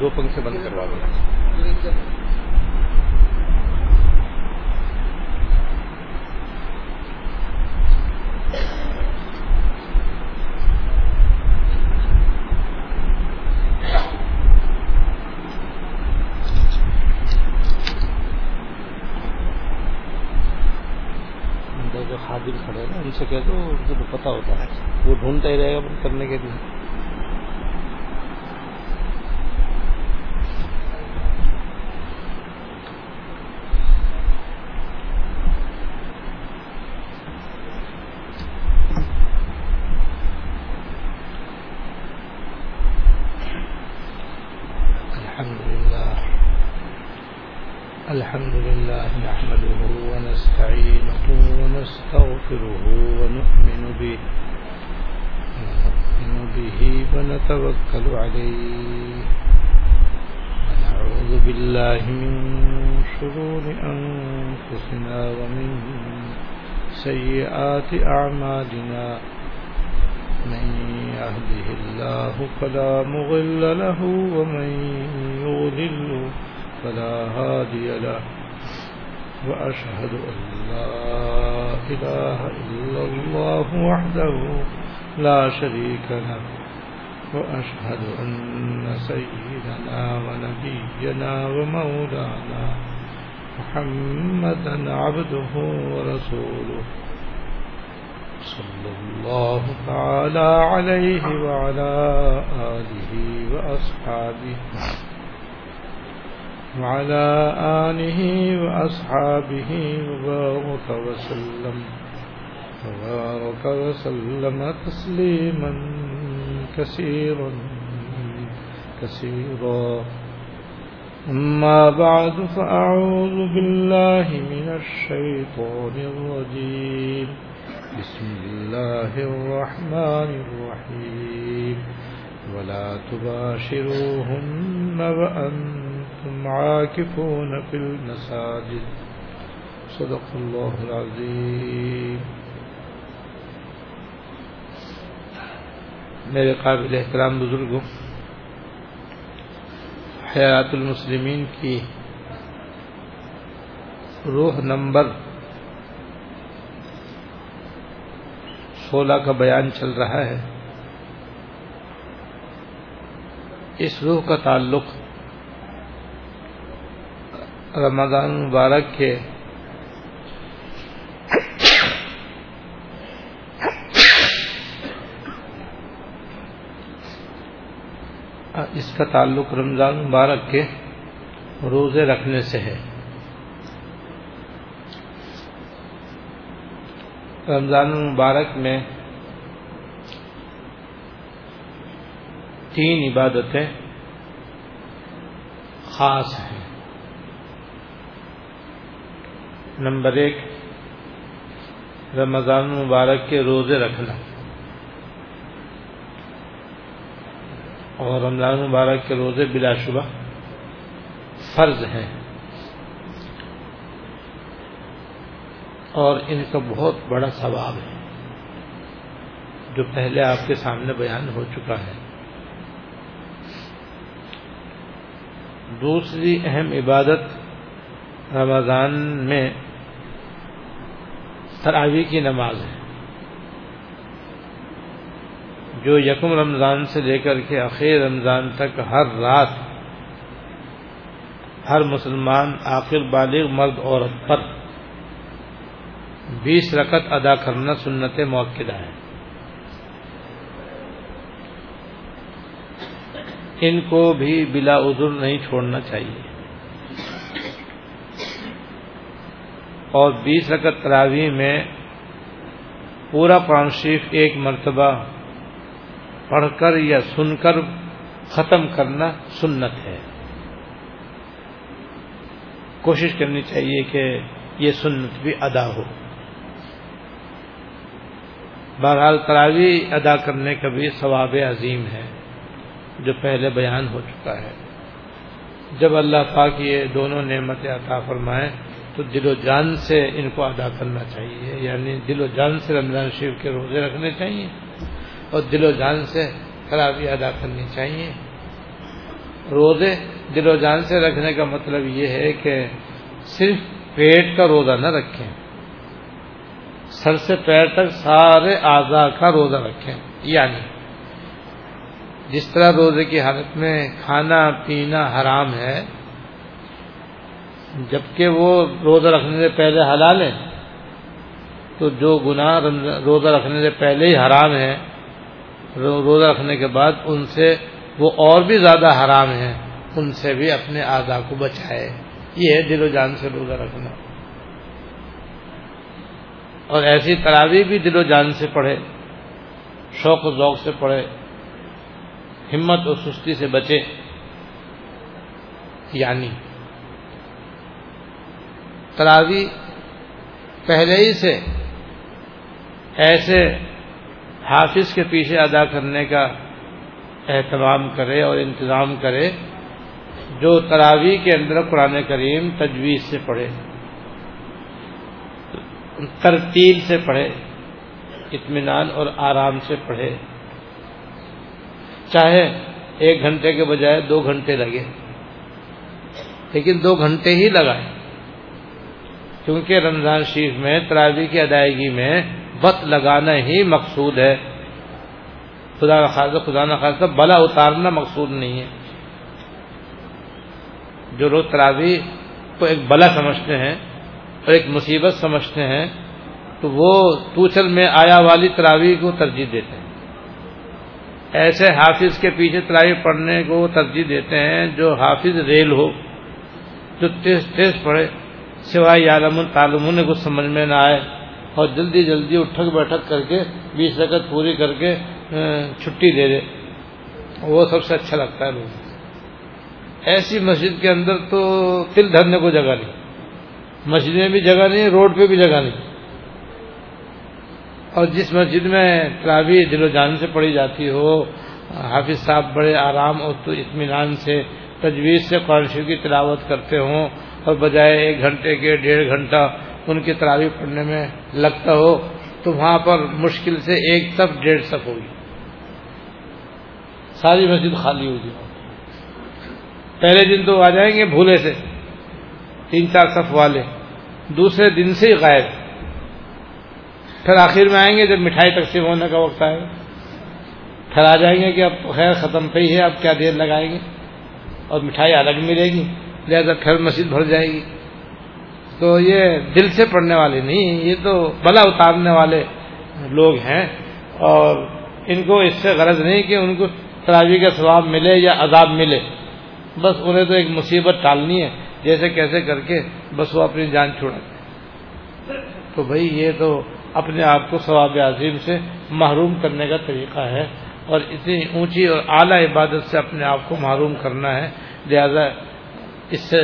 دو پنکھے بند کروا دیں جو خادر کھڑے ہیں نا، ان سے کہہ دو، ان کو تو پتا ہوتا ہے۔ وہ ڈھونڈتا ہی رہے گا، بند کرنے کے لیے۔ ونتوكل عليه. ونعوذ بالله من شرور أنفسنا ومن سيئات أعمالنا. من يهده الله فلا مغل له ومن يغلل فلا هادي له. وأشهد أن لا إله إلا الله وحده لا شريك له. وأشهد أن سيدنا ونبينا ومولانا محمدا عبده ورسوله. صلى الله تعالى عليه وعلى آله وأصحابه. وعلى آله وأصحابه وبارك وسلم. وبارك وسلم تسليما. كثيرا كثيرا أما بعد فأعوذ بالله من الشيطان الرجيم. بسم الله الرحمن الرحيم. ولا تباشروهن وأنتم عاكفون في المساجد. صدق الله العظيم. میرے قابل احترام بزرگوں، حیات المسلمین کی روح نمبر سولہ کا بیان چل رہا ہے۔ اس روح کا تعلق رمضان مبارک کے اس کا تعلق رمضان مبارک کے روزے رکھنے سے ہے۔ رمضان المبارک میں تین عبادتیں خاص ہیں۔ نمبر ایک، رمضان المبارک کے روزے رکھنا۔ اور رمضان المبارک کے روزے بلا شبہ فرض ہیں۔ اور ان کا بہت بڑا ثواب ہے۔ جو پہلے آپ کے سامنے بیان ہو چکا ہے۔ دوسری اہم عبادت رمضان میں تراوی کی نماز ہے۔ جو یکم رمضان سے لے کر کے اخیر رمضان تک ہر رات ہر مسلمان آخر بالغ مرد عورت پر بیس رکت ادا کرنا سنت موقع ہے۔ ان کو بھی بلا عذر نہیں چھوڑنا چاہیے۔ اور بیس رکت تراوی میں پورا قرآن شریف ایک مرتبہ پڑھ کر یا سن کر ختم کرنا سنت ہے۔ کوشش کرنی چاہیے کہ یہ سنت بھی ادا ہو۔ بہرحال تراوی ادا کرنے کا بھی ثواب عظیم ہے، جو پہلے بیان ہو چکا ہے۔ جب اللہ پاک یہ دونوں نعمت عطا فرمائے تو دل و جان سے ان کو ادا کرنا چاہیے۔ یعنی دل و جان سے رمضان شریف کے روزے رکھنے چاہیے۔ اور دل و جان سے تراوی ادا کرنی چاہیے۔ روزے دل و جان سے رکھنے کا مطلب یہ ہے کہ صرف پیٹ کا روزہ نہ رکھیں۔ سر سے پیر تک سارے اعضاء کا روزہ رکھیں۔ یعنی جس طرح روزے کی حالت میں کھانا پینا حرام ہے، جبکہ وہ روزہ رکھنے سے پہلے حلال ہے، تو جو گناہ روزہ رکھنے سے پہلے ہی حرام ہے روزہ رکھنے کے بعد ان سے وہ اور بھی زیادہ حرام ہیں، ان سے بھی اپنے اعضاء کو بچائے۔ یہ ہے دل و جان سے روزہ رکھنا۔ اور ایسی تراوی بھی دل و جان سے پڑھے، شوق و ذوق سے پڑھے، ہمت اور سستی سے بچے۔ یعنی تراوی پہلے ہی سے ایسے حافظ کے پیچھے ادا کرنے کا اہتمام کرے اور انتظام کرے، جو تراوی کے اندر قرآن کریم تجویز سے پڑھے ترتیل سے پڑھے، اطمینان اور آرام سے پڑھے، چاہے ایک گھنٹے کے بجائے دو گھنٹے لگے، لیکن دو گھنٹے ہی لگائے، کیونکہ رمضان شریف میں تراوی کی ادائیگی میں وقت لگانا ہی مقصود ہے۔ خدا نخواستہ خدا نخواستہ بلا اتارنا مقصود نہیں ہے۔ جو لوگ تراوی کو ایک بلا سمجھتے ہیں اور ایک مصیبت سمجھتے ہیں، تو وہ توچل میں آیا والی تراوی کو ترجیح دیتے ہیں۔ ایسے حافظ کے پیچھے تراوی پڑھنے کو ترجیح دیتے ہیں جو حافظ ریل ہو، جو تیز تیز پڑھے، سوائے عالم تعلوم کچھ سمجھ میں نہ آئے۔ اور جلدی جلدی اٹھک بیٹھک کر کے بیس رکعت پوری کر کے چھٹی دے دے۔ وہ سب سے اچھا لگتا ہے لوگ ایسی مسجد کے اندر تو تل دھرنے کو جگہ نہیں۔ مسجد میں بھی جگہ نہیں، روڈ پہ بھی جگہ نہیں۔ اور جس مسجد میں تراوی دل و جان سے پڑھی جاتی ہو، حافظ صاحب بڑے آرام اور تو اطمینان سے تجویز سے قرآن شریف کی تلاوت کرتے ہوں، اور بجائے ایک گھنٹے کے، ڈیڑھ گھنٹہ ان کی تراوی پڑھنے میں لگتا ہو تو وہاں پر مشکل سے ایک صف ڈیڑھ صف ہوگی۔ ساری مسجد خالی ہوگی پہلے دن تو آ جائیں گے بھولے سے۔ تین چار صف والے۔ دوسرے دن سے ہی غائب۔ پھر آخر میں آئیں گے جب مٹھائی تقسیم ہونے کا وقت آئے۔ گا پھر آ جائیں گے کہ اب تو خیر ختم پہ ہی ہے، اب کیا دیر لگائیں گے؟ اور مٹھائی الگ ملے گی۔ لہذا پھر مسجد بھر جائے گی۔ تو یہ دل سے پڑھنے والے نہیں، یہ تو بلا اتارنے والے لوگ ہیں۔ اور ان کو اس سے غرض نہیں کہ ان کو تراوی کا ثواب ملے یا عذاب ملے۔ بس انہیں تو ایک مصیبت ٹالنی ہے، جیسے کیسے کر کے بس وہ اپنی جان چھوڑا تو بھائی یہ تو اپنے آپ کو ثواب عظیم سے محروم کرنے کا طریقہ ہے، اور اتنی اونچی اور اعلیٰ عبادت سے اپنے آپ کو محروم کرنا ہے۔ لہذا اس سے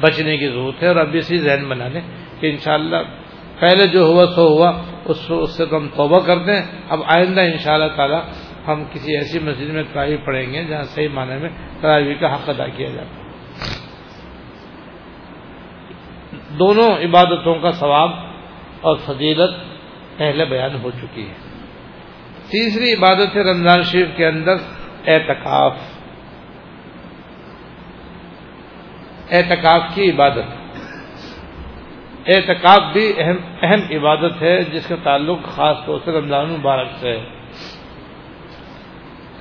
بچنے کی ضرورت ہے اور اب اسی ذہن بنا لیں کہ انشاءاللہ پہلے جو ہوا سو ہوا، اس سے تو ہم توبہ کرتے ہیں۔ اب آئندہ ان شاء اللہ تعالیٰ ہم کسی ایسی مسجد میں تراوی پڑھیں گے جہاں صحیح معنی میں تراوی کا حق ادا کیا جاتا دونوں عبادتوں کا ثواب اور فضیلت پہلے بیان ہو چکی ہے۔ تیسری عبادت ہے رمضان شریف کے اندر اعتکاف۔ اعتکاف کی عبادت. اعتکاف بھی اہم اہم عبادت ہے جس کا تعلق خاص طور سے رمضان مبارک سے ہے.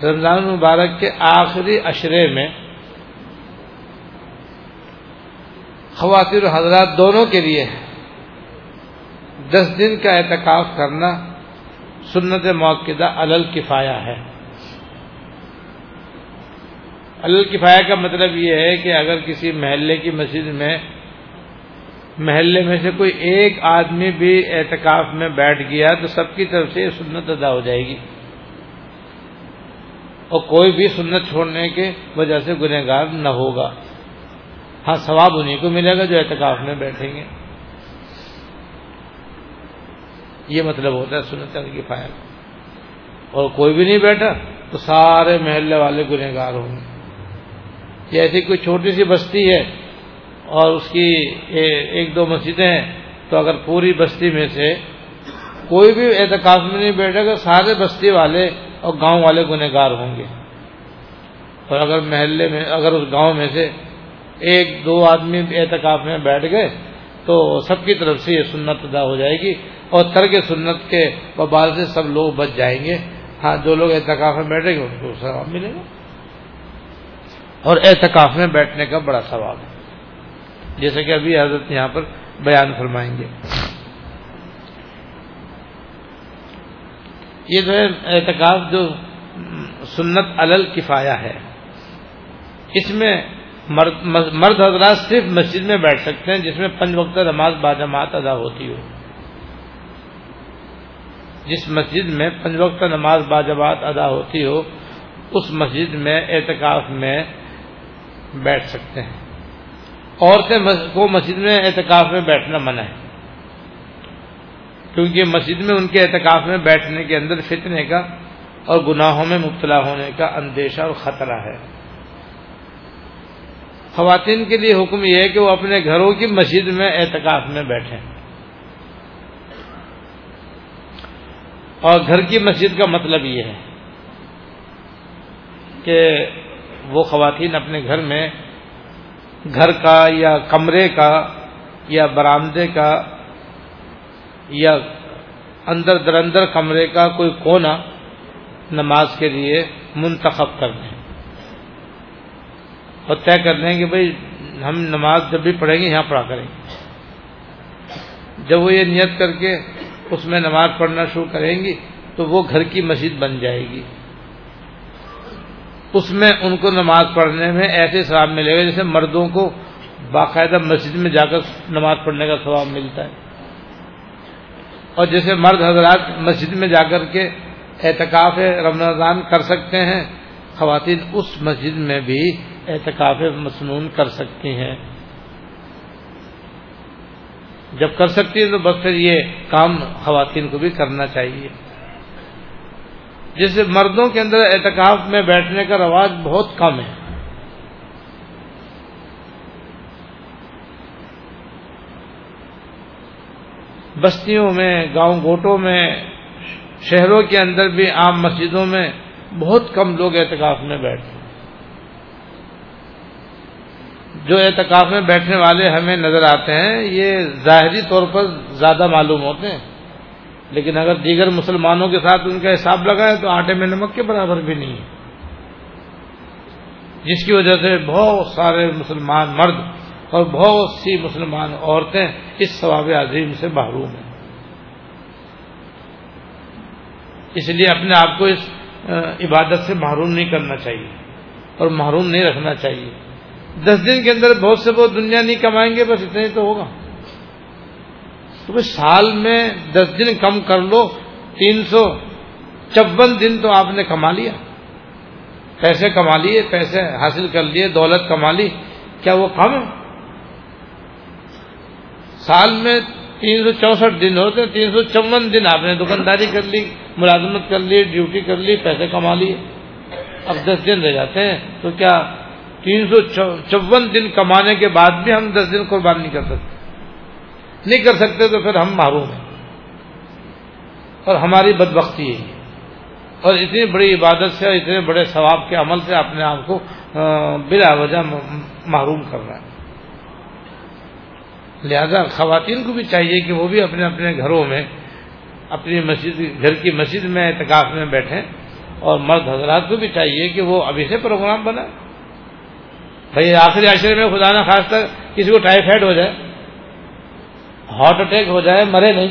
رمضان مبارک کے آخری اشرے میں خواتین حضرات دونوں کے لیے دس دن کا اعتکاف کرنا سنت موقع الل کفایا ہے. الل کفایا کا مطلب یہ ہے کہ اگر کسی محلے کی مسجد میں محلے میں سے کوئی ایک آدمی بھی اعتکاف میں بیٹھ گیا تو سب کی طرف سے سنت ادا ہو جائے گی۔ اور کوئی بھی سنت چھوڑنے کے وجہ سے گنہگار نہ ہوگا۔ ہاں ثواب انہیں کو ملے گا جو اعتکاف میں بیٹھیں گے۔ یہ مطلب ہوتا ہے سنت کی فائل اور کوئی بھی نہیں بیٹھا تو سارے محلے والے گنہگار ہوں گے۔ یہ ایسی کوئی چھوٹی سی بستی ہے اور اس کی ایک دو مسجدیں ہیں، تو اگر پوری بستی میں سے کوئی بھی اعتکاف میں نہیں بیٹھے گا، سارے بستی والے اور گاؤں والے گنہگار ہوں گے۔ اور اگر محلے میں اگر اس گاؤں میں سے ایک دو آدمی اعتکاف میں بیٹھ گئے، تو سب کی طرف سے یہ سنت ادا ہو جائے گی اور ترک سنت کے وبال سے سب لوگ بچ جائیں گے۔ ہاں جو لوگ اعتکاف میں بیٹھیں گے، ان کو ثواب ملے گا۔ اور اعتکاف میں بیٹھنے کا بڑا ثواب ہے۔ جیسے کہ ابھی حضرت یہاں پر بیان فرمائیں گے۔ یہ جو ہے اعتکاف جو سنت علل کفایا ہے، اس میں مرد حضرات صرف مسجد میں بیٹھ سکتے ہیں، جس میں پنج وقت نماز باجماعت ادا ہوتی ہو۔ جس مسجد میں پنج وقت نماز باجماعت ادا ہوتی ہو، اس مسجد میں اعتکاف میں بیٹھ سکتے ہیں۔ عورتیں کو مسجد میں اعتکاف میں بیٹھنا منع ہے۔ کیونکہ مسجد میں ان کے اعتکاف میں بیٹھنے کے اندر فتنے کا اور گناہوں میں مبتلا ہونے کا اندیشہ اور خطرہ ہے۔ خواتین کے لیے حکم یہ ہے کہ وہ اپنے گھروں کی مسجد میں اعتکاف میں بیٹھیں۔ اور گھر کی مسجد کا مطلب یہ ہے کہ وہ خواتین اپنے گھر میں گھر کا یا کمرے کا یا برآمدے کا یا اندر درندر کمرے کا کوئی کونا نماز کے لیے منتخب کر دیں اور طے کر لیں کہ بھائی ہم نماز جب بھی پڑھیں گے یہاں پڑھا کریں گے۔ جب وہ یہ نیت کر کے اس میں نماز پڑھنا شروع کریں گی تو وہ گھر کی مسجد بن جائے گی۔ اس میں ان کو نماز پڑھنے میں ایسے ثواب ملے گا جیسے مردوں کو باقاعدہ مسجد میں جا کر نماز پڑھنے کا ثواب ملتا ہے۔ اور جیسے مرد حضرات مسجد میں جا کر کے اعتکاف رمضان کر سکتے ہیں، خواتین اس مسجد میں بھی اعتکاف مصنون کر سکتی ہیں۔ جب کر سکتی ہیں تو بس پھر یہ کام خواتین کو بھی کرنا چاہیے۔ جیسے مردوں کے اندر اعتکاف میں بیٹھنے کا رواج بہت کم ہے۔ بستیوں میں، گاؤں گوٹوں میں، شہروں کے اندر بھی عام مسجدوں میں بہت کم لوگ اعتکاف میں بیٹھتے جو اعتکاف میں بیٹھنے والے ہمیں نظر آتے ہیں، یہ ظاہری طور پر زیادہ معلوم ہوتے ہیں۔ لیکن اگر دیگر مسلمانوں کے ساتھ ان کا حساب لگائے تو آٹے میں نمک کے برابر بھی نہیں ہے۔ جس کی وجہ سے بہت سارے مسلمان مرد اور بہت سی مسلمان عورتیں اس ثواب عظیم سے محروم ہیں۔ اس لیے اپنے آپ کو اس عبادت سے محروم نہیں کرنا چاہیے اور محروم نہیں رکھنا چاہیے۔ دس دن کے اندر بہت سے بہت دنیا نہیں کمائیں گے، بس اتنا ہی تو ہوگا۔ تو سال میں دس دن کم کر لو، تین سو چون دن تو آپ نے کما لیا۔ پیسے کما لیے، پیسے حاصل کر لیے، دولت کما لی، کیا وہ کم ہے؟ سال میں تین سو چونسٹھ دن ہوتے، تین سو چون دن آپ نے دکانداری کر لی، ملازمت کر لی، ڈیوٹی کر لی، پیسے کما لیے۔ اب دس دن رہ جاتے ہیں، تو کیا تین سو چون دن کمانے کے بعد بھی ہم دس دن قربان نہیں کر سکتے؟ نہیں کر سکتے تو پھر ہم معروم ہیں۔ اور ہماری بدبختی ہے۔ اور اتنی بڑی عبادت سے اور اتنے بڑے ثواب کے عمل سے اپنے آپ کو بلا وجہ محروم کر رہا ہے۔ لہذا خواتین کو بھی چاہیے کہ وہ بھی اپنے اپنے گھروں میں، اپنی مسجد، گھر کی مسجد میں اعتکاف میں بیٹھیں۔ اور مرد حضرات کو بھی چاہیے کہ وہ ابھی سے پروگرام بنائیں۔ بھائی آخری عشرے میں خدا نہ خاص تک کسی کو ٹائیفائڈ ہو جائے۔ ہارٹ اٹیک ہو جائے مرے نہیں۔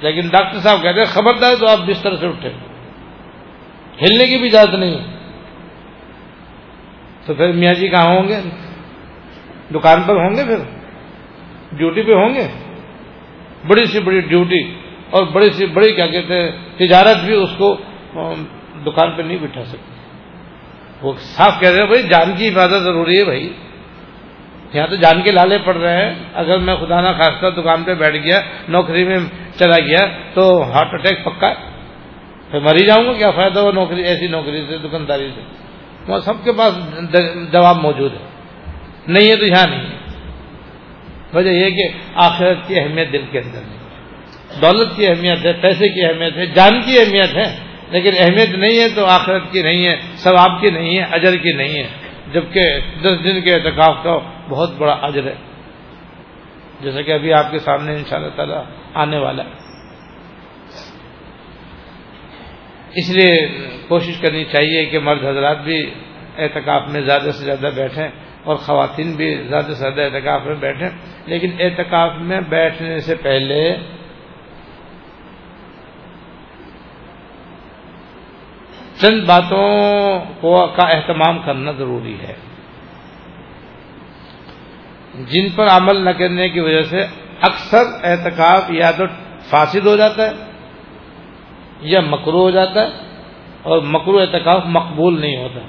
لیکن ڈاکٹر صاحب کہتے ہیں، خبردار تو آپ بستر سے اٹھے۔ ہلنے کی بھی اجازت نہیں۔ تو پھر میاں جی کہاں ہوں گے؟ دکان پر ہوں گے پھر؟ ڈیوٹی پہ ہوں گے؟ بڑی سی بڑی ڈیوٹی اور بڑی سی بڑی، کیا کہتے ہیں، تجارت بھی اس کو دکان پہ نہیں بٹھا سکتے وہ صاف کہہ رہے ہیں، بھائی، جان کی حفاظت ضروری ہے، بھائی۔ یہاں تو جان کے لالے پڑ رہے ہیں۔ اگر میں خدا نہ خاص دکان پہ بیٹھ گیا، نوکری میں چلا گیا، تو ہارٹ اٹیک پکا ہے؟ پھر مر ہی جاؤں گا، کیا فائدہ ہو نوکری، ایسی نوکری سے، دکانداری سے؟ وہاں سب کے پاس جواب موجود ہے۔ نہیں ہے تو یہاں نہیں ہے۔ وجہ یہ کہ آخرت کی اہمیت دل کے اندر نہیں دولت کی اہمیت ہے، پیسے کی اہمیت ہے، جان کی اہمیت ہے۔ لیکن اہمیت نہیں ہے تو آخرت کی نہیں ہے، ثواب کی نہیں ہے، اجر کی نہیں ہے۔ جبکہ دس دن کے اعتکاف کا بہت بڑا اجر ہے۔ جیسا کہ ابھی آپ کے سامنے ان شاء اللہ تعالی آنے والا ہے۔ اس لیے کوشش کرنی چاہیے کہ مرد حضرات بھی اعتکاف میں زیادہ سے زیادہ بیٹھیں اور خواتین بھی زیادہ سے زیادہ اعتکاف میں بیٹھیں۔ لیکن اعتکاف میں بیٹھنے سے پہلے چند باتوں کو کا اہتمام کرنا ضروری ہے۔ جن پر عمل نہ کرنے کی وجہ سے اکثر احتکاب یا تو فاسد ہو جاتا ہے یا مکرو ہو جاتا ہے اور مکرو اعتکاف مقبول نہیں ہوتا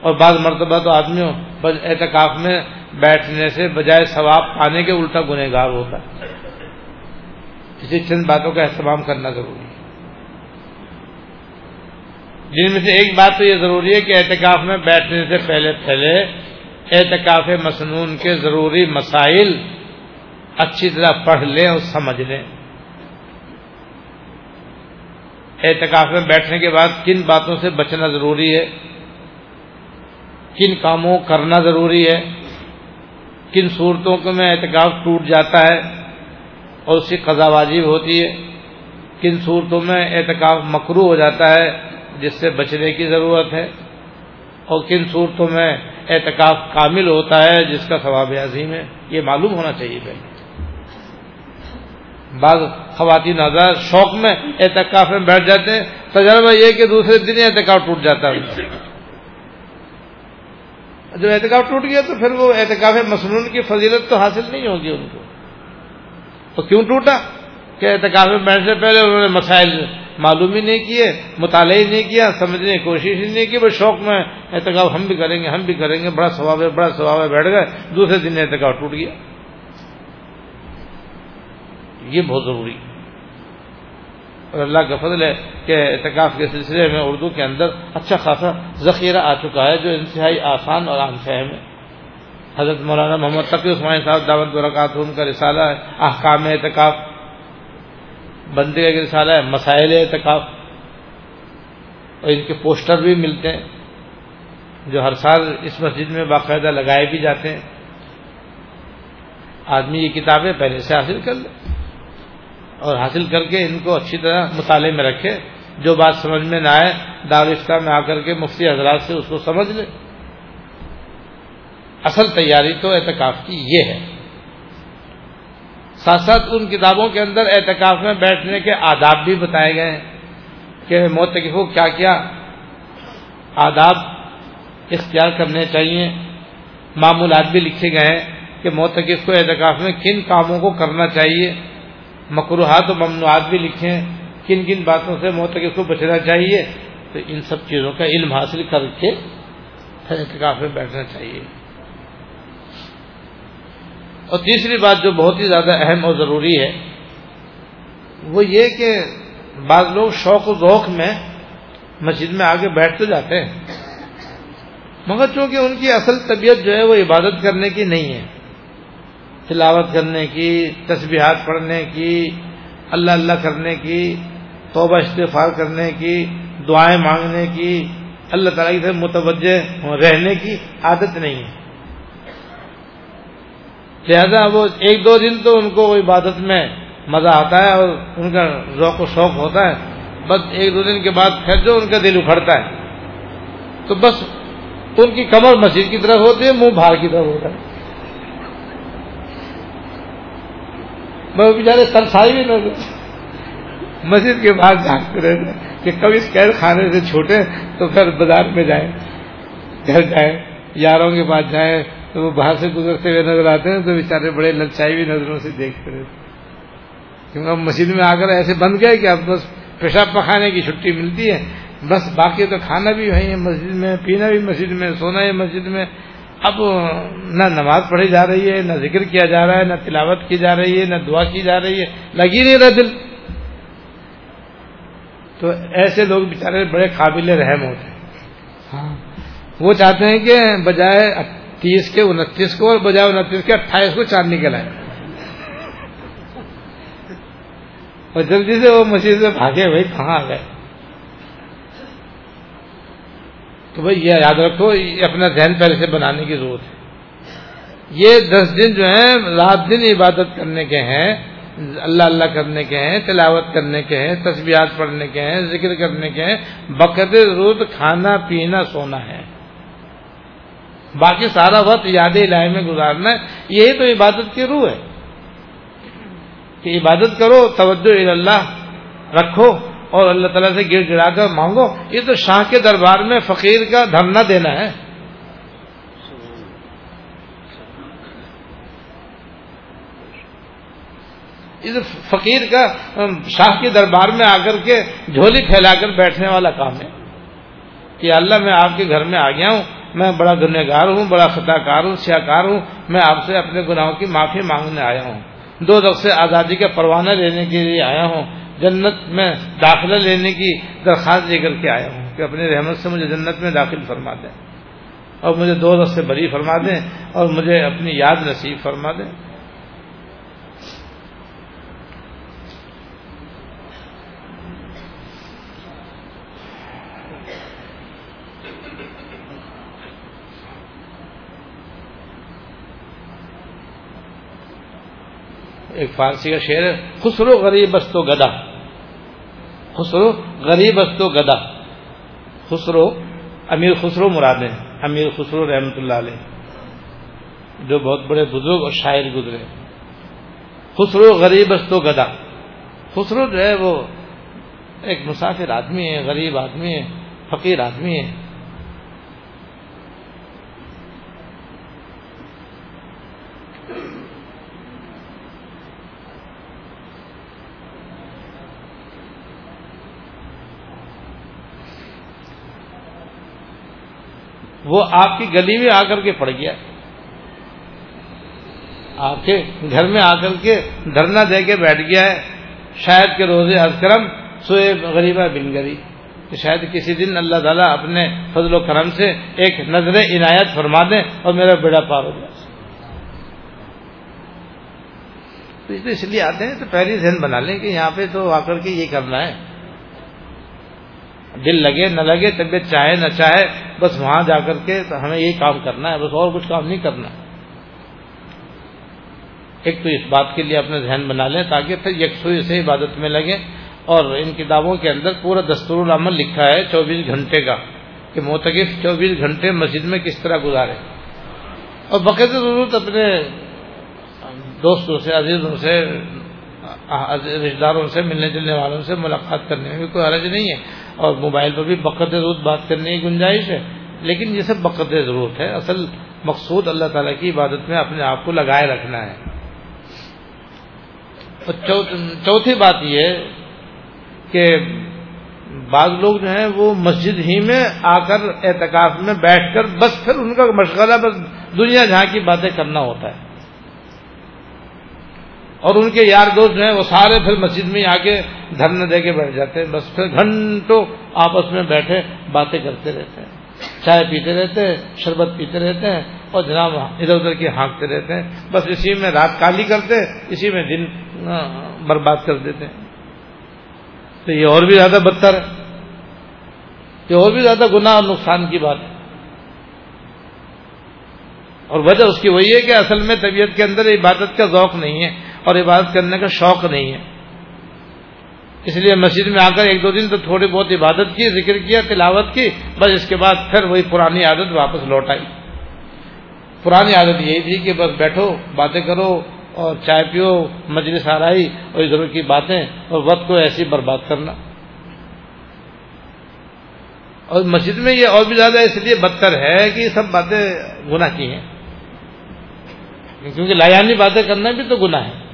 اور بعض مرتبہ تو آدمیوں اعتکاف میں بیٹھنے سے بجائے ثواب پانے کے الٹا گنہ گار ہوتا ہے۔ اسی چند باتوں کا اہتمام کرنا ضروری ہے۔ جن میں سے ایک بات تو یہ ضروری ہے کہ احتکاف میں بیٹھنے سے پہلے پہلے احتکاف مصنون کے ضروری مسائل اچھی طرح پڑھ لیں اور سمجھ لیں۔ احتکاف میں بیٹھنے کے بعد کن باتوں سے بچنا ضروری ہے؟ کن کاموں کرنا ضروری ہے؟ کن صورتوں کو میں احتکاف ٹوٹ جاتا ہے اور اس کی قضا واجب ہوتی ہے؟ کن صورتوں میں احتکاف مکرو ہو جاتا ہے؟ جس سے بچنے کی ضرورت ہے اور کن صورتوں میں اعتکاف کامل ہوتا ہے، جس کا ثواب عظیم ہے، یہ معلوم ہونا چاہیے پہلے۔ بعض خواتین آزاد شوق میں اعتکاف میں بیٹھ جاتے ہیں، تجربہ یہ کہ دوسرے دن اعتکاف ٹوٹ جاتا ہے۔ جب اعتکاف ٹوٹ گیا تو پھر وہ اعتکاف مصنون کی فضیلت تو حاصل نہیں ہوگی ان کو۔ تو کیوں ٹوٹا؟ کہ اعتکاف میں بیٹھنے سے پہلے انہوں نے مسائل معلوم ہی نہیں کیے، مطالعہ ہی نہیں کیا، سمجھنے کی کوشش ہی نہیں کی، بس شوق میں احتکاب ہم بھی کریں گے، ہم بھی کریں گے، بڑا ثواب ہے، بڑا ثواب ہے، بیٹھ گئے، دوسرے دن احتکاب ٹوٹ گیا۔ یہ بہت ضروری اور اللہ کا فضل ہے کہ اعتکاف کے سلسلے میں اردو کے اندر اچھا خاصا ذخیرہ آ چکا ہے جو انتہائی آسان اور عام فہم ہے۔ حضرت مولانا محمد تقی عثمان صاحب دعوت برکات ان کا رسالہ ہے، احکام اعتکاف بندے کا رسالہ ہے، مسائل اعتکاف۔ اور ان کے پوسٹر بھی ملتے ہیں، جو ہر سال اس مسجد میں باقاعدہ لگائے بھی جاتے ہیں۔ آدمی یہ کتابیں پہلے سے حاصل کر لے اور حاصل کر کے ان کو اچھی طرح مطالعے میں رکھے۔ جو بات سمجھ میں نہ آئے دارفتہ میں آ کر کے مفتی حضرات سے اس کو سمجھ لے۔ اصل تیاری تو اعتکاف کی یہ ہے۔ ساتھ ساتھ ان کتابوں کے اندر اعتکاف میں بیٹھنے کے آداب بھی بتائے گئے ہیں کہ موتقف کیا کیا آداب اختیار کرنے چاہیے۔ معمولات بھی لکھے گئے ہیں کہ موتقف کو اعتکاف میں کن کاموں کو کرنا چاہیے۔ مقروحات و ممنوعات بھی لکھے ہیں کن کن باتوں سے موتقف کو بچنا چاہیے۔ تو ان سب چیزوں کا علم حاصل کر کے اعتکاف میں بیٹھنا چاہیے۔ اور تیسری بات جو بہت ہی زیادہ اہم اور ضروری ہے، وہ یہ کہ بعض لوگ شوق و ذوق میں مسجد میں آگے بیٹھ تو جاتے ہیں، مگر چونکہ ان کی اصل طبیعت جو ہے وہ عبادت کرنے کی نہیں ہے، تلاوت کرنے کی، تسبیحات پڑھنے کی، اللہ اللہ کرنے کی، توبہ استفار کرنے کی، دعائیں مانگنے کی، اللہ تعالیٰ کی متوجہ رہنے کی عادت نہیں ہے۔ لہذا وہ ایک دو دن تو ان کو عبادت میں مزہ آتا ہے اور ان کا ذوق و شوق ہوتا ہے۔ بس ایک دو دن کے بعد پھر جو ان کا دل اکھڑتا ہے۔ تو بس ان کی کمر مسجد کی طرف ہوتی ہے، منہ باہر کی طرف ہوتا ہے۔ میں بیچارے سرسائی بھی نہ مسجد کے بعد جھانکتے رہتے کہ کبھی اس قید خانے سے چھوٹے تو پھر بازار میں جائیں، گھر جائیں، یاروں کے پاس جائیں تو وہ باہر سے گزرتے ہوئے نظر آتے ہیں تو بیچارے بڑے لچائی ہوئی نظروں سے دیکھتے رہتے کیونکہ مسجد میں آ کر ایسے بند گئے کہ اب بس پیشاب پخانے کی چھٹی ملتی ہے۔ بس باقی تو کھانا بھی وہیں ہے مسجد میں پینا بھی مسجد میں سونا ہے مسجد میں۔ اب نہ نماز پڑھی جا رہی ہے نہ ذکر کیا جا رہا ہے نہ تلاوت کی جا رہی ہے نہ دعا کی جا رہی ہے۔ لگی نہیں رہا دل۔ تو ایسے لوگ بیچارے بڑے قابل رحم ہوتے ہیں۔ ہاں۔ وہ چاہتے ہیں کہ بجائے تیس کے انتیس کو اور بجائے انتیس کے اٹھائیس کو چاند نکل آئے۔ اور جلدی سے وہ مسجد سے بھاگے بھائی کہاں آ گئے۔ تو بھائی یہ یاد رکھو، یہ اپنا ذہن پہلے سے بنانے کی ضرورت ہے۔ یہ دس دن جو ہیں، رات دن عبادت کرنے کے ہیں، اللہ اللہ کرنے کے ہیں، تلاوت کرنے کے ہیں تصویرات پڑھنے کے ہیں، ذکر کرنے کے ہیں۔ بقد روز کھانا، پینا، سونا ہے۔ باقی سارا وقت یاد الہی میں گزارنا ہے۔ یہی تو عبادت کی روح ہے۔ کہ عبادت کرو، توجہ اللہ، رکھو اور اللہ تعالیٰ سے گر گرا کر مانگو۔ یہ تو شاہ کے دربار میں فقیر کا دھرنا دینا ہے۔ اس فقیر کا، شاہ کے دربار میں آ کر کے جھولی پھیلا کر بیٹھنے والا کام ہے۔ کہ اللہ میں آپ کے گھر میں آ گیا ہوں۔ میں بڑا گنہ گار ہوں، بڑا خطا کار ہوں سیاہ کار ہوں، میں آپ سے اپنے گناہوں کی معافی مانگنے آیا ہوں۔ دو رقص سے آزادی کا پروانہ لینے کے لیے آیا ہوں، جنت میں داخلہ لینے کی درخواست لے کر کے آیا ہوں کہ اپنی رحمت سے مجھے جنت میں داخل فرما دیں۔ اور مجھے دو رخ سے بری فرما دیں اور مجھے اپنی یاد نصیب فرما دیں۔ ایک فارسی کا شعر ہے، خسرو غریب استو گدا۔ خسرو غریب استو گدا۔ خسرو، امیر خسرو مراد ہیں۔ امیر خسرو رحمت اللہ علیہ۔ جو بہت بڑے بزرگ اور شاعر گزرے۔ خسرو غریب استو گدا۔ خسرو جو ہے وہ ایک مسافر آدمی ہے، غریب آدمی ہے، فقیر آدمی ہے۔ وہ آپ کی گلی میں آ کر کے پڑ گیا آپ کے گھر میں آ کر کے دھرنا دے کے بیٹھ گیا ہے شاید کے روزے کرم سوئے غریبہ بن گری شاید کسی دن اللہ تعالیٰ اپنے فضل و کرم سے ایک نظر عنایت فرما دیں اور میرا بیڑا پار ہو جائے۔ تو اس لیے آتے ہیں تو پہلی ذہن بنا لیں کہ یہاں پہ تو آ کر کے یہ کرنا ہے۔ دل لگے، نہ لگے، طبیعت چاہے، نہ چاہے، بس وہاں جا کر کے ہمیں یہی کام کرنا ہے، بس اور کچھ کام نہیں کرنا۔ ایک تو اس بات کے لیے اپنا ذہن بنا لیں تاکہ پھر یکسوئی سے عبادت میں لگیں اور ان کتابوں کے اندر پورا دستور العمل لکھا ہے چوبیس گھنٹے کا کہ موتقف چوبیس گھنٹے مسجد میں کس طرح گزارے۔ اور بقید ضرورت اپنے دوستوں سے، عزیزوں سے رشتے داروں سے، ملنے جلنے والوں سے ملاقات کرنے میں بھی کوئی حرج نہیں ہے۔ اور موبائل پر بھی بقد ضرورت بات کرنے کی گنجائش ہے۔ لیکن یہ سب بقد ضرورت ہے۔ اصل مقصود اللہ تعالیٰ کی عبادت میں اپنے آپ کو لگائے رکھنا ہے۔ چوتھی بات یہ کہ بعض لوگ جو ہیں وہ مسجد ہی میں آ کر اعتکاف میں بیٹھ کر بس پھر ان کا مشغلہ بس دنیا جہاں کی باتیں کرنا ہوتا ہے۔ اور ان کے یار دوست جو ہیں وہ سارے پھر مسجد میں آ کے دھرنا دے کے بیٹھ جاتے ہیں۔ بس پھر گھنٹوں آپس میں بیٹھے، باتیں کرتے رہتے ہیں۔ چائے پیتے رہتے ہیں، شربت پیتے رہتے ہیں اور جناب ادھر ادھر کی ہانکتے رہتے ہیں۔ بس اسی میں رات کالی کرتے اسی میں دن برباد کر دیتے ہیں۔ تو یہ اور بھی زیادہ بدتر ہے۔ یہ اور بھی زیادہ گناہ اور نقصان کی بات ہے۔ اور وجہ اس کی وہی ہے کہ اصل میں طبیعت کے اندر عبادت کا ذوق نہیں ہے۔ اور عبادت کرنے کا شوق نہیں ہے۔ اس لیے مسجد میں آ کر ایک دو دن تو تھوڑی بہت عبادت کی، ذکر کیا، تلاوت کی، بس اس کے بعد پھر وہی پرانی عادت واپس لوٹ آئی۔ پرانی عادت یہی تھی کہ بس بیٹھو، باتیں کرو اور چائے پیو، مجلس آرائی اور ادھر کی باتیں اور وقت کو ایسی برباد کرنا۔ اور مسجد میں یہ اور بھی زیادہ اس لیے بدتر ہے کہ سب باتیں گناہ کی ہیں۔ کیونکہ لایانی باتیں کرنا بھی تو گناہ ہے۔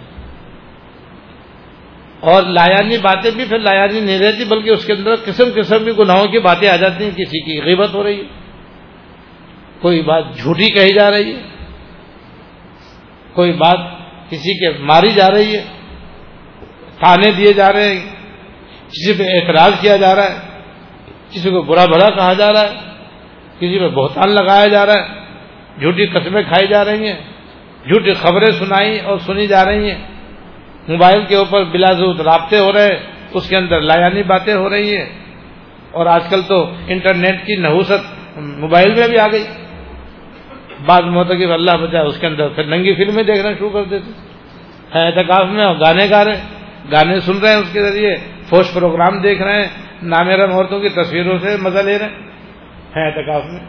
اور لایانی باتیں بھی پھر لایانی نہیں رہتی، بلکہ اس کے اندر قسم قسم کی گناہوں کی باتیں آ جاتی ہیں، کسی کی غیبت ہو رہی ہے، کوئی بات جھوٹی کہی جا رہی ہے، کوئی بات کسی کے ماری جا رہی ہے تانے دیے جا رہے ہیں، کسی پہ اعتراض کیا جا رہا ہے، کسی کو برا بھرا کہا جا رہا ہے، کسی پہ بہتان لگایا جا رہا ہے، جھوٹی قسمیں کھائی جا رہی ہیں، جھوٹی خبریں سنائی اور سنی جا رہی ہیں۔ موبائل کے اوپر بلا ضرورت رابطے ہو رہے ہیں، اس کے اندر لایانی باتیں ہو رہی ہیں۔ اور آج کل تو انٹرنیٹ کی نحوست موبائل میں بھی آ گئی۔ بعض موتقب اللہ بچا اس کے اندر پھر ننگی فلمیں دیکھنا شروع کر دیتے۔ ہیں اعتکاف میں گانے گا رہے ہیں۔ گانے سن رہے ہیں اس کے ذریعے، فوش پروگرام دیکھ رہے ہیں۔ نامیرم عورتوں کی تصویروں سے مزہ لے رہے ہیں۔ ہاں، اعتکاف میں۔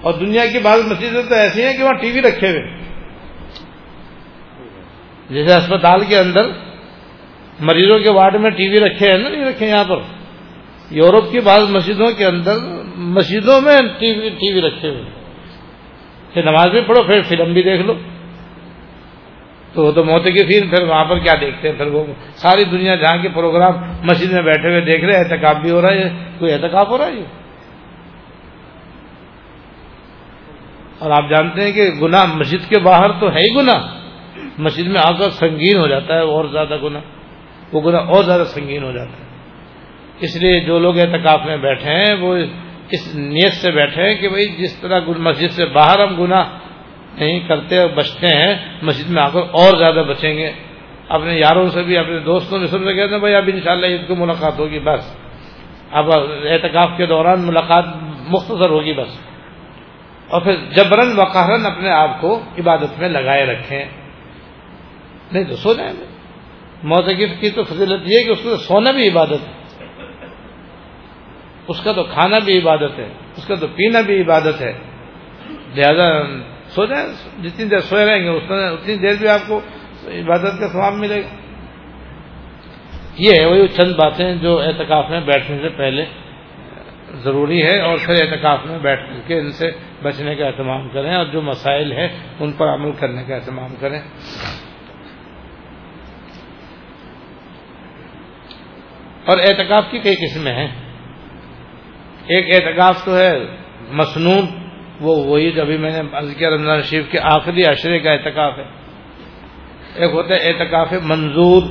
اور دنیا کی بعض مسجدیں تو ایسی ہیں کہ وہاں ٹی وی رکھے ہوئے جیسے اسپتال کے اندر مریضوں کے وارڈ میں ٹی وی رکھے ہیں نا، نہیں رکھے یہاں پر۔ یورپ کی بعض مسجدوں کے اندر مسجدوں میں ٹی وی ٹی وی رکھے ہوئے پھر نماز بھی پڑھو، پھر فلم بھی دیکھ لو۔ تو وہ تو موت کی فیل، پھر وہاں پر کیا دیکھتے ہیں؟ پھر وہ ساری دنیا جہاں کے پروگرام مسجد میں بیٹھے ہوئے دیکھ رہے احتکاب بھی ہو رہا ہے کوئی احتکاب ہو رہا ہے؟ اور آپ جانتے ہیں کہ گناہ مسجد کے باہر تو ہے ہی گناہ۔ مسجد میں آ کر سنگین ہو جاتا ہے اور زیادہ گناہ، وہ گناہ اور زیادہ سنگین ہو جاتا ہے۔ اس لیے جو لوگ احتکاف میں بیٹھے ہیں، وہ اس نیت سے بیٹھے ہیں کہ بھائی، جس طرح مسجد سے باہر ہم گناہ نہیں کرتے اور بچتے ہیں، مسجد میں آ کر اور زیادہ بچیں گے۔ اپنے یاروں سے بھی، اپنے دوستوں سے سب سے کہتے ہیں، بھائی، اب ان شاء اللہ عید کو ملاقات ہوگی، بس۔ اب احتکاف کے دوران ملاقات مختصر ہوگی، بس۔ اور پھر جبرن وقارن اپنے آپ کو عبادت میں لگائے رکھیں۔ نہیں تو سو جائیں گے۔ موسیقف کی تو فضیلت یہ ہے کہ اس کو سونا بھی عبادت ہے۔ اس کا تو کھانا بھی عبادت ہے۔ اس کا تو پینا بھی عبادت ہے۔ لہذا سو جائیں۔ جتنی دیر سوئے رہیں گے اتنی دیر بھی آپ کو عبادت کا ثواب ملے گا۔ یہ ہے، وہی چند باتیں جو اعتکاف میں بیٹھنے سے پہلے ضروری ہے اور پھر اعتکاف میں بیٹھ کے ان سے بچنے کا اہتمام کریں اور جو مسائل ہیں ان پر عمل کرنے کا اہتمام کریں۔ اور اعتکاف کی کئی قسمیں ہیں۔ ایک اعتکاف تو ہے مصنون وہ وہی جو ابھی میں نے کیا رمضان شریف کے آخری عشرے کا اعتکاف ہے۔ ایک ہوتا ہے اعتکاف منظور۔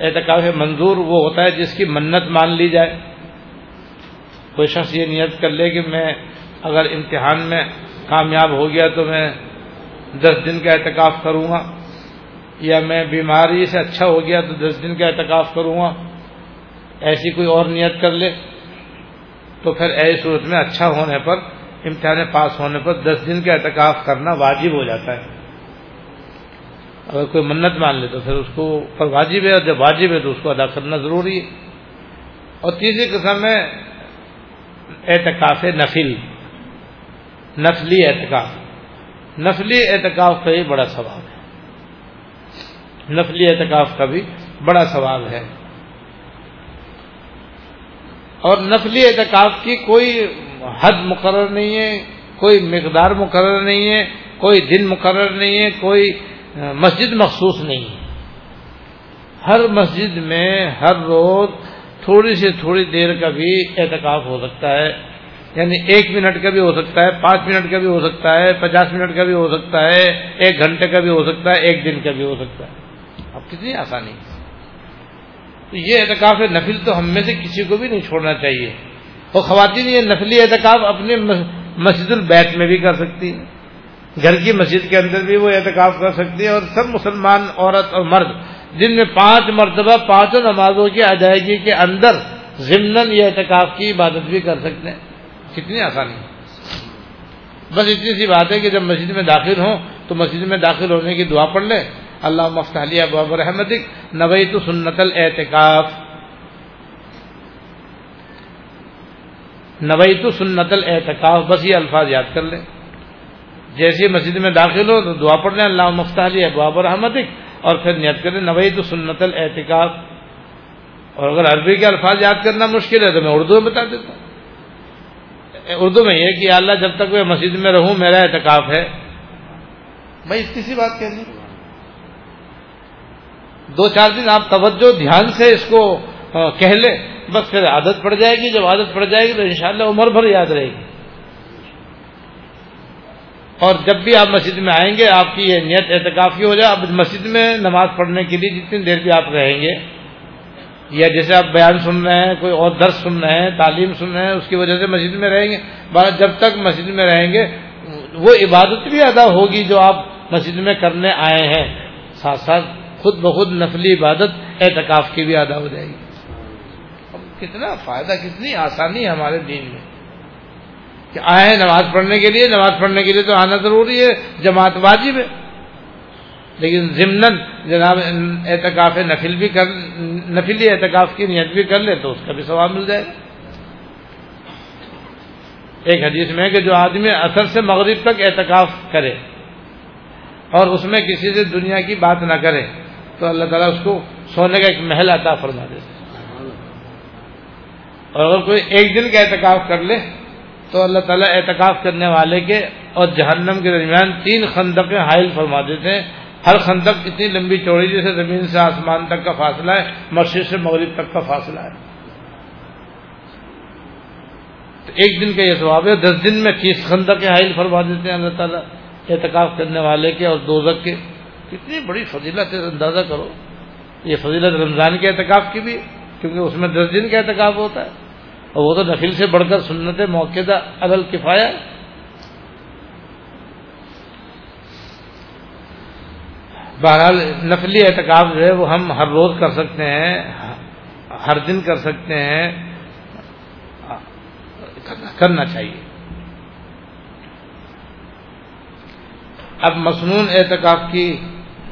اعتکاف منظور وہ ہوتا ہے جس کی منت مان لی جائے۔ کوئی شخص یہ نیت کر لے کہ میں اگر امتحان میں کامیاب ہو گیا تو میں دس دن کا اعتکاف کروں گا۔ یا میں بیماری سے اچھا ہو گیا تو دس دن کا اعتکاف کروں گا، ایسی کوئی اور نیت کر لے، تو پھر ایسی صورت میں اچھا ہونے پر، امتحان پاس ہونے پر دس دن کا اعتکاف کرنا واجب ہو جاتا ہے۔ اگر کوئی منت مان لے تو پھر اس کو پر واجب ہے، اور جب واجب ہے تو اس کو ادا کرنا ضروری ہے۔ اور تیسری قسم ہے اعتکاف نفل۔ نفلی اعتکاف۔ نفلی اعتکاف کا ہی بڑا ثواب ہے۔ نفلی اعتکاف کا بھی بڑا ثواب ہے۔ اور نفلی اعتکاف کی کوئی حد مقرر نہیں ہے، کوئی مقدار مقرر نہیں ہے، کوئی دن مقرر نہیں ہے، کوئی مسجد مخصوص نہیں ہے۔ ہر مسجد میں ہر روز تھوڑی سے تھوڑی دیر کا بھی اعتکاف ہو سکتا ہے۔ یعنی ایک منٹ کا بھی ہو سکتا ہے، پانچ منٹ کا بھی ہو سکتا ہے، پچاس منٹ کا بھی ہو سکتا ہے، ایک گھنٹے کا بھی ہو سکتا ہے، ایک دن کا بھی ہو سکتا ہے۔ کتنی آسانی۔ تو یہ اعتکاف نفل تو ہم میں سے کسی کو بھی نہیں چھوڑنا چاہیے۔ اور خواتین یہ نفلی اعتکاف اپنے مسجد البیت میں بھی کر سکتی ہیں۔ گھر کی مسجد کے اندر بھی وہ اعتکاف کر سکتی ہے اور سب مسلمان عورت اور مرد، جن میں پانچ مرتبہ پانچوں نمازوں کی ادائیگی کے اندر ضمن یہ اعتکاف کی عبادت بھی کر سکتے ہیں۔ کتنی آسانی۔ بس اتنی سی بات ہے کہ جب مسجد میں داخل ہوں تو مسجد میں داخل ہونے کی دعا پڑھ لیں۔ اللہ مفتالیہ باب رحمتک نوئی تو سنت الاعتکاف. نوئی تو سنت الاعتکاف، بس یہ الفاظ یاد کر لیں. جیسے مسجد میں داخل ہو تو دعا پڑھ لیں اللہ مفتالیہ باب رحمتک، اور پھر نیت کریں نوئی تو سنت الاعتکاف. اور اگر عربی کے الفاظ یاد کرنا مشکل ہے تو میں اردو میں بتا دیتا ہوں. اردو میں یہ کہ اللہ جب تک میں مسجد میں رہوں، میرا اعتکاف ہے. میں اتنی سی بات کہنی دو چار دن آپ توجہ، دھیان سے اس کو کہہ لیں، بس پھر عادت پڑ جائے گی، جب عادت پڑ جائے گی تو انشاءاللہ عمر بھر یاد رہے گی۔ اور جب بھی آپ مسجد میں آئیں گے، آپ کی یہ نیت اعتکافی ہو جائے اب مسجد میں نماز پڑھنے کے لیے جتنی دیر بھی آپ رہیں گے، یا جیسے آپ بیان سن رہے ہیں، کوئی اور درس سن رہے ہیں، تعلیم سن رہے ہیں، اس کی وجہ سے مسجد میں رہیں گے جب تک مسجد میں رہیں گے، وہ عبادت بھی ادا ہوگی جو آپ مسجد میں کرنے آئے ہیں۔ ساتھ ساتھ خود بخود نفلی عبادت اعتکاف کی بھی ادا ہو جائے گی۔ کتنا فائدہ، کتنی آسانی ہے ہمارے دین میں۔ کہ آئے نماز پڑھنے کے لیے، نماز پڑھنے کے لیے تو آنا ضروری ہے، جماعت واجب ہے۔ لیکن ضمن جناب اعتکاف نفل بھی کر، نفلی اعتکاف کی نیت بھی کر لے تو اس کا بھی ثواب مل جائے۔ گا ایک حدیث میں کہ جو آدمی اثر سے مغرب تک اعتکاف کرے اور اس میں کسی سے دنیا کی بات نہ کرے تو اللہ تعالیٰ اس کو سونے کا ایک محل عطا فرما دے۔ اور اگر کوئی ایک دن کا اعتکاف کر لے، تو اللہ تعالیٰ اعتکاف کرنے والے کے اور جہنم کے درمیان تین خندقیں حائل فرما دیتے ہیں۔ ہر خندق اتنی لمبی چوڑی جیسے زمین سے آسمان تک کا فاصلہ ہے، مشرق سے مغرب تک کا فاصلہ ہے۔ تو ایک دن کا یہ ثواب ہے، دس دن میں تیس خندق حائل فرما دیتے ہیں اللہ تعالیٰ اعتکاف کرنے والے کے اور دوزک کے۔ کتنی بڑی فضیلت ہے اندازہ کرو۔ یہ فضیلت رمضان کے اعتکاف کی بھی، کیونکہ اس میں دس دن کا اعتکاف ہوتا ہے۔ اور وہ تو نفل سے بڑھ کر سنت موقع عدل کفایا بہرحال نفلی اعتکاف جو ہے وہ ہم ہر روز کر سکتے ہیں، ہر دن کر سکتے ہیں۔ کرنا چاہیے۔ اب مصنون اعتکاف کی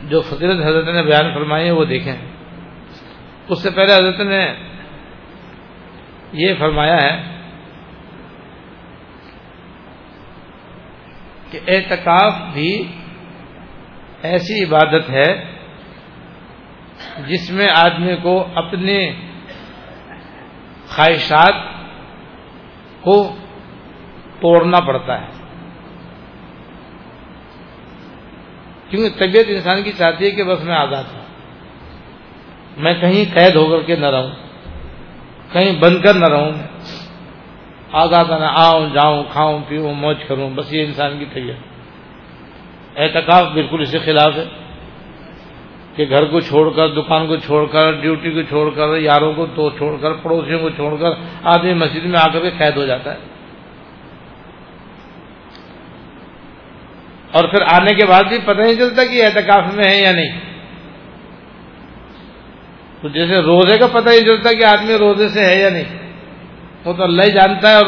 جو فضیلت حضرت نے بیان فرمائی ہے وہ دیکھیں۔ اس سے پہلے حضرت نے یہ فرمایا ہے کہ اعتکاف بھی ایسی عبادت ہے جس میں آدمی کو اپنے خواہشات کو توڑنا پڑتا ہے۔ کیونکہ طبیعت انسان کی چاہتی ہے کہ بس میں آزاد ہوں۔ میں کہیں قید ہو کر کے نہ رہوں۔ کہیں بند کر نہ رہوں۔ آزاد نہ آؤں، جاؤں، کھاؤں، پیوں، موج کروں، بس یہ انسان کی طبیعت۔ اعتکاف بالکل اس کے خلاف ہے کہ گھر کو چھوڑ کر، دکان کو چھوڑ کر، ڈیوٹی کو چھوڑ کر، یاروں کو تو چھوڑ کر، پڑوسیوں کو چھوڑ کر آدمی مسجد میں آ کر کے قید ہو جاتا ہے۔ اور پھر آنے کے بعد بھی پتہ نہیں چلتا کہ اعتکاف میں ہے یا نہیں۔ تو جیسے روزے کا پتہ نہیں چلتا کہ آدمی روزے سے ہے یا نہیں۔ وہ تو اللہ ہی جانتا ہے اور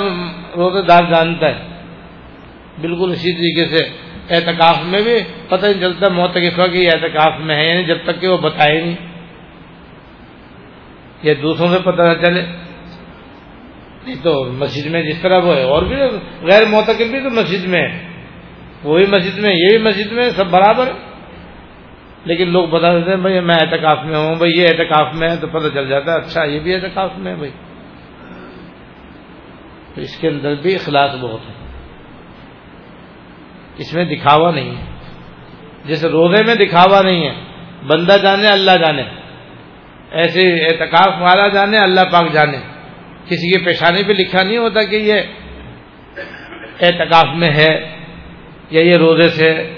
روزے دار جانتا ہے۔ بالکل اسی طریقے سے اعتکاف میں بھی پتہ نہیں چلتا موتقفہ کی اعتکاف میں ہے یعنی جب تک کہ وہ بتائے نہیں۔ یہ دوسروں سے پتہ نہ چلے۔ نہیں تو مسجد میں جس طرح وہ ہے، اور بھی غیر موتقف بھی تو مسجد میں ہے۔ وہی مسجد میں یہ بھی مسجد میں سب برابر ہے۔ لیکن لوگ بتا دیتے ہیں، بھائی، میں احتکاف میں ہوں، بھائی، یہ احتکاف میں ہے تو پتہ چل جاتا ہے اچھا یہ بھی احتکاف میں ہے، بھائی۔ تو اس کے اندر بھی اخلاص بہت ہے۔ اس میں دکھاوا نہیں ہے۔ جیسے روزے میں دکھاوا نہیں ہے۔ بندہ جانے، اللہ جانے۔ ایسے اعتکاف والا جانے، اللہ پاک جانے۔ کسی کی پیشانی پہ لکھا نہیں ہوتا کہ یہ اعتکاف میں ہے۔ یا یہ روزے سے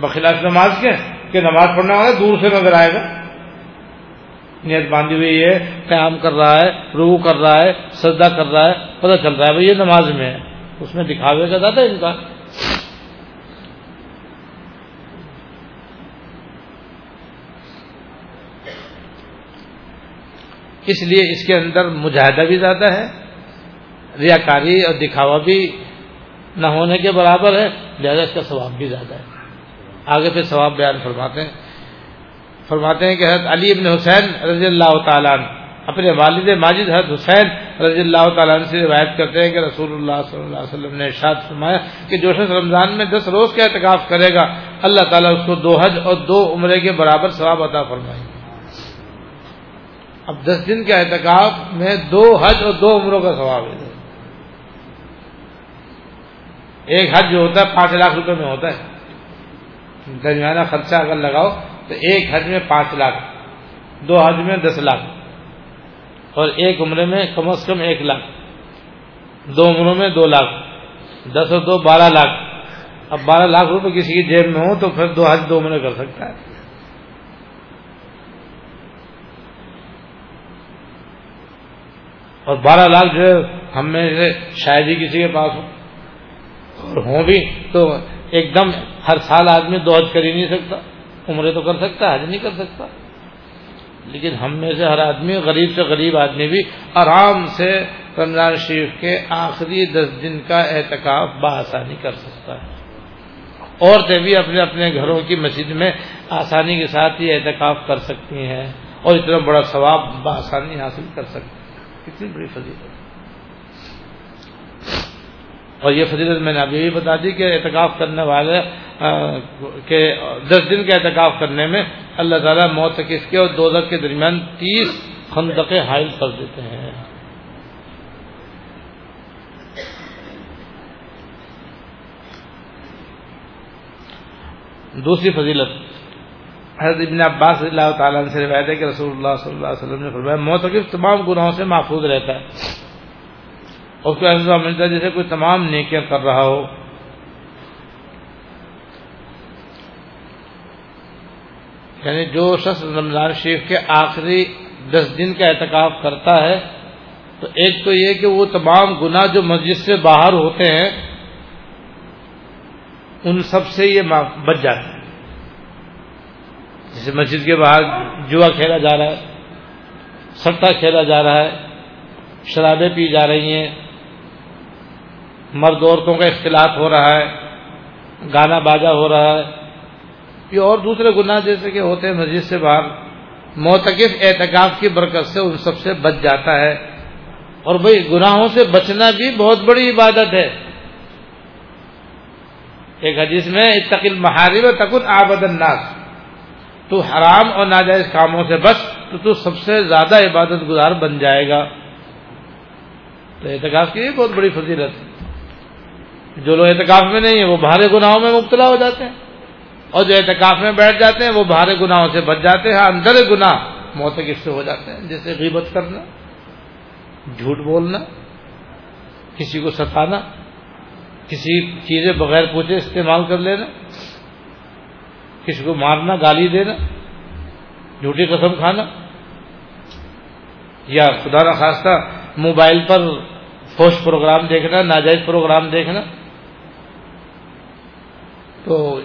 بخلاف نماز کے کہ نماز پڑھنے والا دور سے نظر آئے گا۔ نیت باندھی ہوئی ہے، قیام کر رہا ہے روح کر رہا ہے، سجدہ کر رہا ہے، پتہ چل رہا ہے بھائی یہ نماز میں ہے۔ اس میں دکھاوے کا زیادہ ان کا۔ اس لیے اس کے اندر مجاہدہ بھی زیادہ ہے ریاکاری اور دکھاوا بھی نہ ہونے کے برابر ہے، لہذا اس کا ثواب بھی زیادہ ہے۔ آگے پھر ثواب بیان فرماتے ہیں۔ فرماتے ہیں کہ حضرت علی ابن حسین رضی اللہ تعالیٰ اپنے والد ماجد حضرت حسین رضی اللہ تعالیٰ عنہ سے روایت کرتے ہیں کہ رسول اللہ صلی اللہ علیہ وسلم نے ارشاد فرمایا کہ جو شخص رمضان میں دس روز کا اعتکاف کرے گا، اللہ تعالیٰ اس کو دو حج اور دو عمرے کے برابر ثواب عطا فرمائیں گے اب دس دن کے احتکاب میں دو حج اور دو عمروں کا ثواب ہے۔ ایک حج جو ہوتا ہے، پانچ لاکھ روپے میں ہوتا ہے۔ درمیانہ خرچہ اگر لگاؤ تو ایک حج میں پانچ لاکھ، دو حج میں دس لاکھ، اور ایک عمرے میں کم از کم ایک لاکھ، دو عمروں میں دو لاکھ، دس اور دو بارہ لاکھ۔ اب بارہ لاکھ روپے کسی کی جیب میں ہو تو پھر دو حج دو عمرے کر سکتا ہے۔ اور بارہ لاکھ جو ہے، ہم میں سے شاید ہی کسی کے پاس ہو اور ہوں بھی تو ایک دم ہر سال آدمی دو حج کر ہی نہیں سکتا، عمرے تو کر سکتا، حج نہیں کر سکتا۔ لیکن ہم میں سے ہر آدمی، غریب سے غریب آدمی بھی آرام سے رمضان شریف کے آخری دس دن کا احتکاب بآسانی کر سکتا ہے۔ عورتیں بھی اپنے اپنے گھروں کی مسجد میں آسانی کے ساتھ ہی احتکاب کر سکتی ہیں اور اتنا بڑا ثواب بآسانی حاصل کر سکتی ہیں۔ کتنی بڑی فضیلت۔ اور یہ فضیلت میں نے ابھی بھی بتا دی کہ اعتکاف کرنے والے کے دس دن کے اعتکاف کرنے میں اللہ تعالیٰ موت کس کے اور دو کے درمیان تیس خندقیں حائل کر دیتے ہیں۔ دوسری فضیلت، حضرت ابن عباس اللہ تعالیٰ سے روایت ہے کہ رسول اللہ صلی اللہ علیہ وسلم نے فرمایا موتقف تمام گناہوں سے محفوظ رہتا ہے۔ اور کو ایسا ملتا ہے جیسے کوئی تمام نیکیاں کر رہا ہو۔ یعنی جو شخص رمضان شریف کے آخری دس دن کا اعتکاف کرتا ہے، تو ایک تو یہ کہ وہ تمام گناہ جو مسجد سے باہر ہوتے ہیں، ان سب سے یہ بچ جاتا ہے جیسے مسجد کے باہر جوا کھیلا جا رہا ہے، سٹا کھیلا جا رہا ہے، شرابیں پی جا رہی ہیں۔ مرد عورتوں کا اختلاط ہو رہا ہے، گانا باجا ہو رہا ہے، یہ اور دوسرے گناہ جیسے کہ ہوتے ہیں مسجد سے باہر موتقف اعتکاف کی برکت سے ان سب سے بچ جاتا ہے۔ اور بھائی، گناہوں سے بچنا بھی بہت بڑی عبادت ہے۔ ایک حدیث میں اتقل محارب تکن آبد الناس۔ تو حرام اور ناجائز کاموں سے بچ، تو تو سب سے زیادہ عبادت گزار بن جائے گا۔ تو اعتکاف کی بہت بڑی فضیلت۔ ہے جو لوگ اعتکاف میں نہیں ہیں، وہ بھارے گناہوں میں مبتلا ہو جاتے ہیں۔ اور جو اعتکاف میں بیٹھ جاتے ہیں، وہ بھارے گناہوں سے بچ جاتے ہیں، اندر گناہ موتقف سے ہو جاتے ہیں۔ جیسے غیبت کرنا، جھوٹ بولنا، کسی کو ستانا، کسی چیزیں بغیر پوچھے استعمال کر لینا، کسی کو مارنا، گالی دینا، جھوٹی قسم کھانا، یا خدا نخواستہ موبائل پر فوش پروگرام دیکھنا، ناجائز پروگرام دیکھنا تو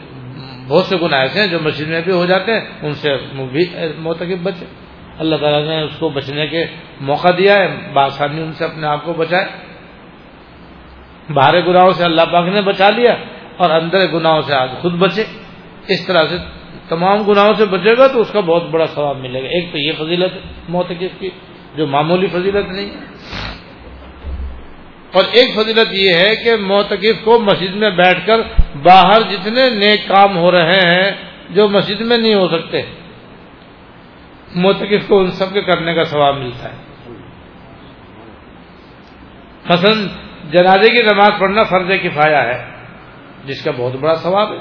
بہت سے گناہ ایسے ہیں جو مسجد میں بھی ہو جاتے ہیں، ان سے بھی موتقب بچے۔ اللہ تعالیٰ نے اس کو بچنے کے موقع دیا ہے، بآسانی ان سے اپنے آپ کو بچائے۔ باہر گناہوں سے اللہ پاک نے بچا لیا اور اندر گناہوں سے آج خود بچے۔ اس طرح سے تمام گناہوں سے بچے گا تو اس کا بہت بڑا ثواب ملے گا۔ ایک تو یہ فضیلت ہے کی، جو معمولی فضیلت نہیں ہے۔ اور ایک فضیلت یہ ہے کہ موتقف کو مسجد میں بیٹھ کر باہر جتنے نیک کام ہو رہے ہیں جو مسجد میں نہیں ہو سکتے موتقف کو ان سب کے کرنے کا ثواب ملتا ہے۔ مثلا جنازے کی نماز پڑھنا فرض کفایا ہے، جس کا بہت بڑا ثواب ہے۔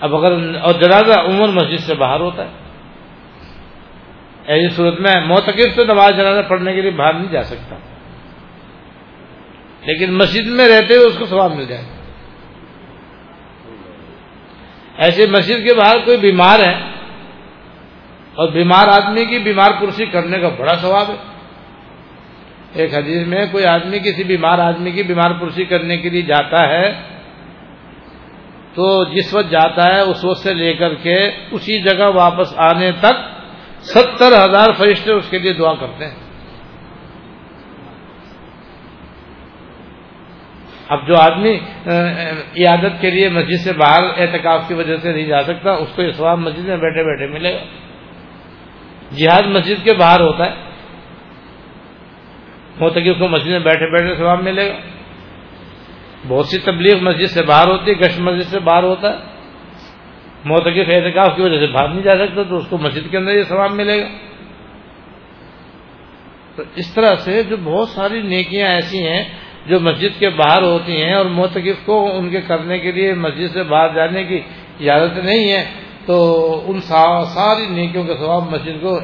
اب اگر اور جنازہ عمر مسجد سے باہر ہوتا ہے۔ ایسی صورت میں موتقف تو نماز جنازہ پڑھنے کے لیے باہر نہیں جا سکتا۔ لیکن مسجد میں رہتے ہوئے اس کو ثواب مل جائے ایسے مسجد کے باہر کوئی بیمار ہے اور بیمار آدمی کی بیمار کرسی کرنے کا بڑا ثواب ہے۔ ایک حدیث میں کوئی آدمی کسی بیمار آدمی کی بیمار کرسی کرنے کے لیے جاتا ہے تو جس وقت جاتا ہے اس وقت سے لے کر کے اسی جگہ واپس آنے تک ستر ہزار فرشتے اس کے لیے دعا کرتے ہیں۔ اب جو آدمی عیادت کے لیے مسجد سے باہر احتکاف کی وجہ سے نہیں جا سکتا، اس کو اسلام مسجد میں بیٹھے بیٹھے ملے گا۔ جہاد مسجد کے باہر ہوتا ہے۔ ہوتا کہ اس کو مسجد میں بیٹھے بیٹھے ثواب ملے گا۔ بہت سی تبلیغ مسجد سے باہر ہوتی ہے، گشت مسجد سے باہر ہوتا ہے۔ موتقف احتکاف کی وجہ سے باہر نہیں جا سکتا، تو اس کو مسجد کے اندر یہ ثواب ملے گا۔ تو اس طرح سے جو بہت ساری نیکیاں ایسی ہیں جو مسجد کے باہر ہوتی ہیں اور موتقف کو ان کے کرنے کے لیے مسجد سے باہر جانے کی اجازت نہیں ہے، تو ان ساری نیکیوں کے ثواب مسجد کو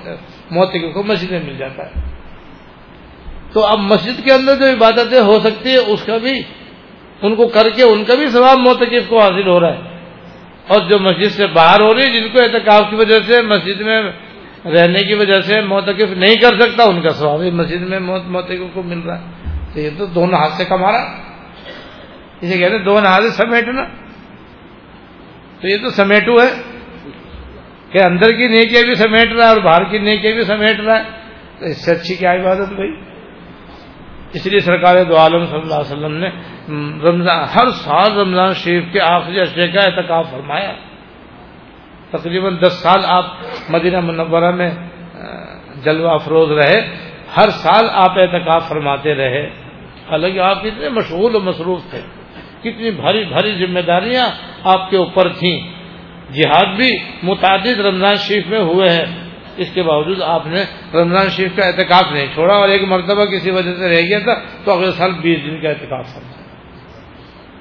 موتقف کو مسجد میں مل جاتا ہے۔ تو اب مسجد کے اندر جو عبادتیں ہو سکتی ہے اس کا بھی، ان کو کر کے ان کا بھی ثواب موتقف کو حاصل ہو رہا ہے۔ اور جو مسجد سے باہر ہو رہی ہے جن کو احتکاب کی وجہ سے، مسجد میں رہنے کی وجہ سے موتقف نہیں کر سکتا، ان کا ثواب مسجد میں موتقف کو مل رہا ہے۔ تو یہ تو دونوں ہاتھ سے کما رہا اسے کہتے ہیں دونوں ہاتھ سے سمیٹنا۔ تو یہ تو سمیٹو ہے کہ اندر کی نیکیاں بھی سمیٹ رہا ہے اور باہر کی نیکیاں بھی سمیٹ رہا ہے۔ تو اس سے اچھی کیا عبادت بھائی؟ اس لیے سرکار دو عالم صلی اللہ علیہ وسلم نے رمضان، ہر سال رمضان شریف کے آخری اشرے کا اعتکاف فرمایا۔ تقریباً دس سال آپ مدینہ منورہ میں جلوہ افروز رہے۔ ہر سال آپ اعتکاف فرماتے رہے۔ حالانکہ آپ اتنے مشغول و مصروف تھے، کتنی بھاری بھاری ذمہ داریاں آپ کے اوپر تھیں۔ جہاد بھی متعدد رمضان شریف میں ہوئے ہیں۔ اس کے باوجود آپ نے رمضان شریف کا احتکاب نہیں چھوڑا اور ایک مرتبہ کسی وجہ سے رہ گیا تھا تو اگلے سال بیس دن کا احتکاب فرما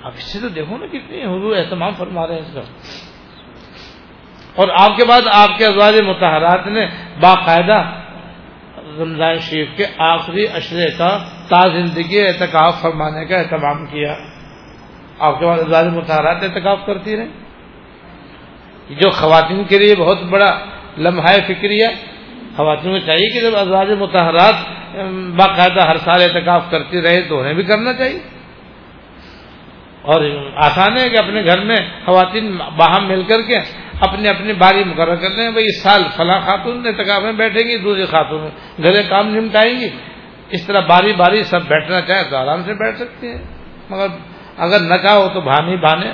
آپ اس سے تو دیکھو نا کتنی حضور اہتمام فرما رہے ہیں اس کا۔ اور آپ کے بعد آپ کے ازواج متحرات نے باقاعدہ رمضان شریف کے آخری اشرے کا تا زندگی احتکاب فرمانے کا اہتمام کیا۔ آپ کے بعد ازواج متحرات احتکاب کرتی رہے جو خواتین کے لیے بہت بڑا لمحہ فکری ہے، خواتین کو چاہیے کہ جب ازواج متحرات باقاعدہ ہر سال احتکاف کرتی رہے، تو انہیں بھی کرنا چاہیے۔ اور آسان ہے کہ اپنے گھر میں خواتین باہم مل کر کے اپنے اپنی باری مقرر کر لیں بھائی اس سال فلاں خاتون احتکاب میں بیٹھیں گی، دوسری خاتون گھر کام نمٹائیں گی۔ اس طرح باری باری سب بیٹھنا چاہے تو آرام سے بیٹھ سکتے ہیں۔ مگر اگر نہ چاہو تو بھانی بانے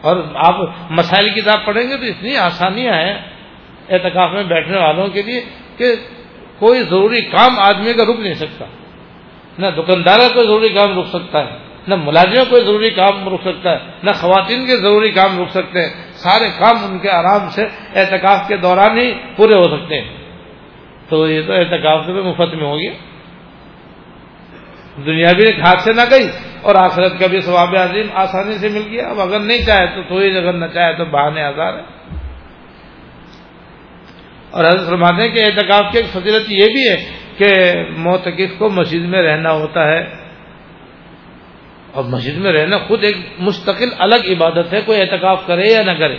اور آپ مسائل کتاب پڑھیں گے تو اتنی آسانیاں ہیں اعتکاف میں بیٹھنے والوں کے لیے کہ کوئی ضروری کام آدمی کا رک نہیں سکتا۔ نہ دکاندار کا کوئی ضروری کام رک سکتا ہے۔ نہ ملازموں کوئی ضروری کام رک سکتا ہے، نہ خواتین کے ضروری کام رک سکتے ہیں۔ سارے کام ان کے آرام سے احتکاف کے دوران ہی پورے ہو سکتے ہیں۔ تو یہ تو احتکاف سے بھی مفت میں ہو گیا۔ دنیا بھی ہاتھ سے نہ گئی اور آخرت کا بھی ثواب عظیم آسانی سے مل گیا۔ اب اگر نہیں چاہے تو تھوڑی اگر نہ چاہے تو بہانے آزار ہے۔ اور حضرت فرماتے ہیں کہ اعتکاف کی ایک فضیلت یہ بھی ہے کہ موتقف کو مسجد میں رہنا ہوتا ہے۔ اور مسجد میں رہنا خود ایک مستقل الگ عبادت ہے، کوئی اعتکاف کرے یا نہ کرے۔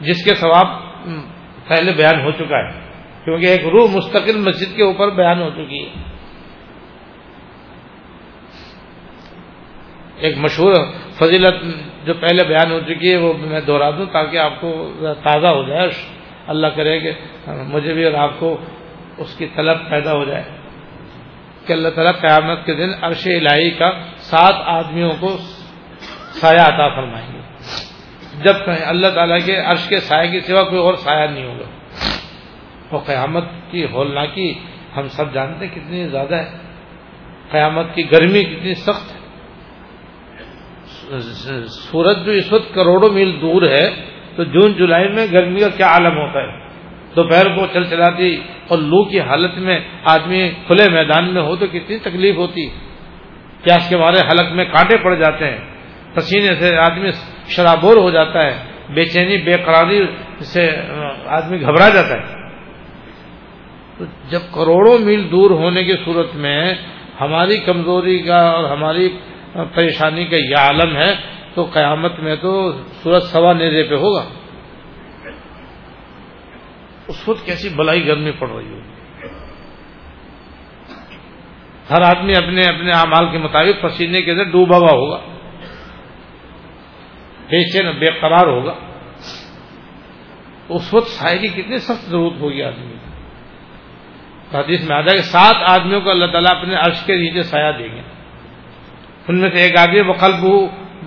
جس کے ثواب پہلے بیان ہو چکا ہے، کیونکہ ایک روح مستقل مسجد کے اوپر بیان ہو چکی ہے۔ ایک مشہور فضیلت جو پہلے بیان ہو چکی ہے، وہ میں دوہرا دوں تاکہ آپ کو تازہ ہو جائے اللہ کرے کہ مجھے بھی اور آپ کو اس کی طلب پیدا ہو جائے۔ کہ اللہ تعالیٰ قیامت کے دن عرش الہی کا سات آدمیوں کو سایہ عطا فرمائیں گے۔ جب کہیں اللہ تعالیٰ کے عرش کے سائے کی سوا کوئی اور سایہ نہیں ہوگا۔ اور قیامت کی ہولناکی ہم سب جانتے کتنی زیادہ ہے۔ قیامت کی گرمی کتنی سخت ہے۔ سورج جو اس وقت کروڑوں میل دور ہے، تو جون جولائی میں گرمی کا کیا عالم ہوتا ہے؟ دوپہر کو چل چلاتی اور لو کی حالت میں آدمی کھلے میدان میں ہو تو کتنی تکلیف ہوتی۔ پیاس کے مارے حلق میں کانٹے پڑ جاتے ہیں۔ پسینے سے آدمی شرابور ہو جاتا ہے۔ بے چینی، بے قراری سے آدمی گھبرا جاتا ہے۔ تو جب کروڑوں میل دور ہونے کی صورت میں ہماری کمزوری کا اور ہماری پریشانی کا یہ عالم ہے تو قیامت میں تو سورج سوا نیزے پہ ہوگا۔ اس وقت کیسی بلائی گرمی پڑ رہی ہوگی؟ ہر آدمی اپنے اپنے اعمال کے مطابق پسینے کے اندر ڈوبا ہوا ہوگا، بے چین بے قرار ہوگا۔ اس وقت سائے کی کتنی سخت ضرورت ہوگی آدمی حدیث میں آتا ہے کہ سات آدمیوں کو اللہ تعالیٰ اپنے عرش کے نیچے سایہ دیں گے۔ ان میں سے ایک آدمی وقلب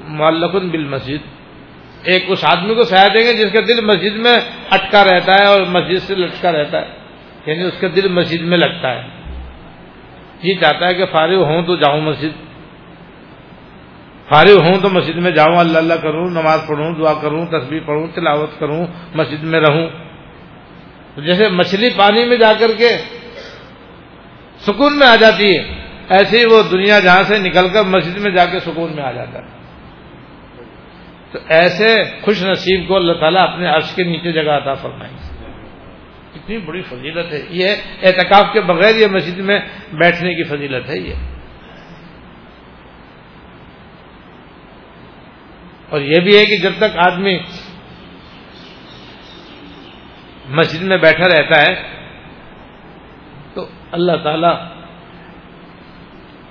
معلقن بال مسجد ایک اس آدمی کو سایہ دیں گے جس کا دل مسجد میں اٹکا رہتا ہے اور مسجد سے لٹکا رہتا ہے یعنی اس کا دل مسجد میں لگتا ہے۔ جی چاہتا ہے کہ فارغ ہوں تو جاؤں مسجد۔ فارغ ہوں تو مسجد میں جاؤں، اللہ اللہ کروں، نماز پڑھوں، دعا کروں تصویر پڑھوں، تلاوت کروں، مسجد میں رہوں۔ جیسے مچھلی پانی میں جا کر کے سکون میں آ جاتی ہے، ایسے ہی وہ دنیا جہاں سے نکل کر مسجد میں جا کے سکون میں آ جاتا ہے۔ تو ایسے خوش نصیب کو اللہ تعالیٰ اپنے عرش کے نیچے جگہ عطا فرمائیں اتنی بڑی فضیلت ہے۔ یہ اعتکاف کے بغیر یہ مسجد میں بیٹھنے کی فضیلت ہے یہ۔ اور یہ بھی ہے کہ جب تک آدمی مسجد میں بیٹھا رہتا ہے، تو اللہ تعالی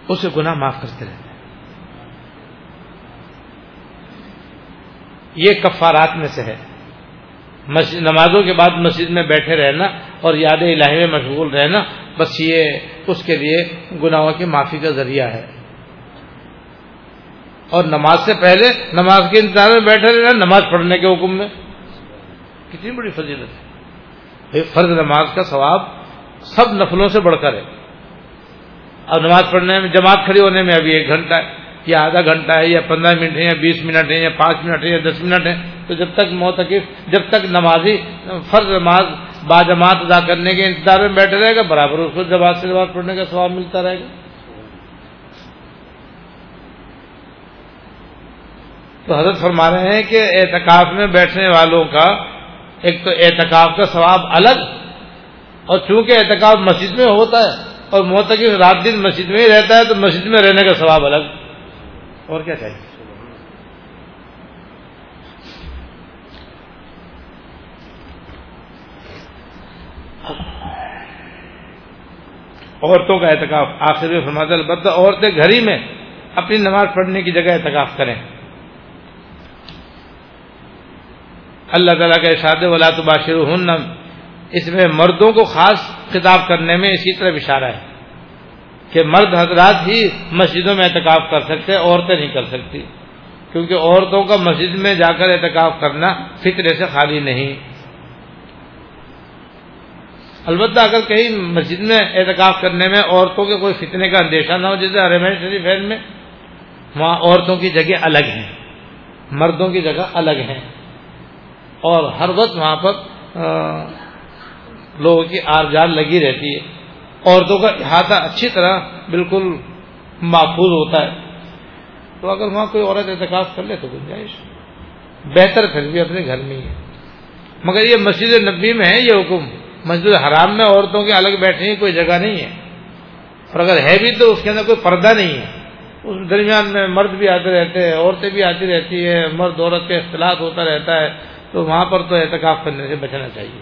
اسے گناہ معاف کرتے رہتے یہ کفارات میں سے ہے۔ نمازوں کے بعد مسجد میں بیٹھے رہنا اور یاد الہی میں مشغول رہنا، بس یہ اس کے لیے گناہوں کی معافی کا ذریعہ ہے۔ اور نماز سے پہلے نماز کے انتظار میں بیٹھے رہنا، نماز پڑھنے کے حکم میں۔ کتنی بڑی فضیلت ہے۔ فرض نماز کا ثواب سب نفلوں سے بڑھ کر ہے۔ اور نماز پڑھنے میں، جماعت کھڑی ہونے میں ابھی ایک گھنٹہ ہے۔ یا آدھا گھنٹہ ہے، یا پندرہ منٹ ہے، یا بیس منٹ ہے، یا پانچ منٹ ہے، یا دس منٹ ہے، تو جب تک موتقف جب تک نمازی فرض نماز با جماعت ادا کرنے کے انتظار میں بیٹھے رہے گا، برابر اس کو جماعت سے جماعت پڑھنے کا ثواب ملتا رہے گا۔ تو حضرت فرما رہے ہیں کہ اعتکاف میں بیٹھنے والوں کا، ایک تو اعتکاف کا ثواب الگ، اور چونکہ اعتکاف مسجد میں ہوتا ہے اور موتقف رات دن مسجد میں ہی رہتا ہے، تو مسجد میں رہنے کا ثواب الگ۔ اور کیا چاہیے؟ عورتوں کا احتکاف آخر میں فرماتا البتہ عورتیں گھر ہی میں اپنی نماز پڑھنے کی جگہ احتکاف کریں۔ اللہ تعالیٰ کا ارشاد ولا تباشر ہن اس میں مردوں کو خاص خطاب کرنے میں اسی طرح اشارہ ہے۔ کہ مرد حضرات ہی مسجدوں میں اعتکاف کر سکتے، عورتیں نہیں کر سکتی۔ کیونکہ عورتوں کا مسجد میں جا کر اعتکاف کرنا فطرے سے خالی نہیں۔ البتہ اگر کہیں مسجد میں اعتکاف کرنے میں عورتوں کے کوئی فتنے کا اندیشہ نہ ہو، جیسے ارمین شریف میں، وہاں عورتوں کی جگہ الگ ہیں، مردوں کی جگہ الگ ہیں۔ اور ہر وقت وہاں پر لوگوں کی آر جان لگی رہتی ہے۔ عورتوں کا احاطہ اچھی طرح بالکل محفوظ ہوتا ہے۔ تو اگر وہاں کوئی عورت احتکاف کر لے تو گنجائش بہتر پھر بھی اپنے گھر میں ہی ہے۔ مگر یہ مسجد نبی میں ہے یہ حکم۔ مسجد حرام میں عورتوں کے الگ بیٹھنے کی کوئی جگہ نہیں ہے۔ اور اگر ہے بھی تو اس کے اندر کوئی پردہ نہیں ہے۔ اس درمیان میں مرد بھی آتے رہتے ہیں، عورتیں بھی آتی رہتی ہے مرد عورت کے اختلاط ہوتا رہتا ہے۔ تو وہاں پر تو احتکاف کرنے سے بچنا چاہیے۔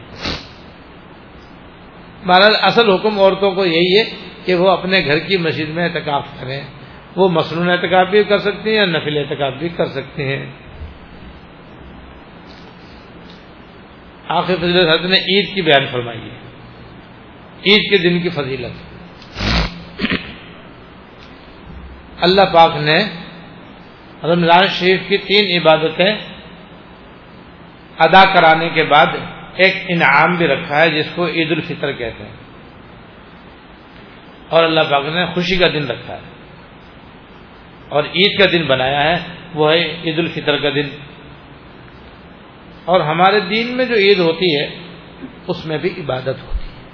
بہرحال اصل حکم عورتوں کو یہی ہے کہ وہ اپنے گھر کی مسجد میں اعتکاف کریں۔ وہ مصنوع اعتکاف بھی کر سکتی ہیں یا نفل اعتکاف بھی کر سکتے ہیں۔ آخر فضیلت حضرت نے عید کی بیان فرمائی ہے۔ عید کے دن کی فضیلت۔ اللہ پاک نے رمضان شریف کی تین عبادتیں ادا کرانے کے بعد ایک انعام بھی رکھا ہے جس کو عید الفطر کہتے ہیں۔ اور اللہ پاک نے خوشی کا دن رکھا ہے۔ اور عید کا دن بنایا ہے، وہ ہے عید الفطر کا دن۔ اور ہمارے دین میں جو عید ہوتی ہے، اس میں بھی عبادت ہوتی ہے۔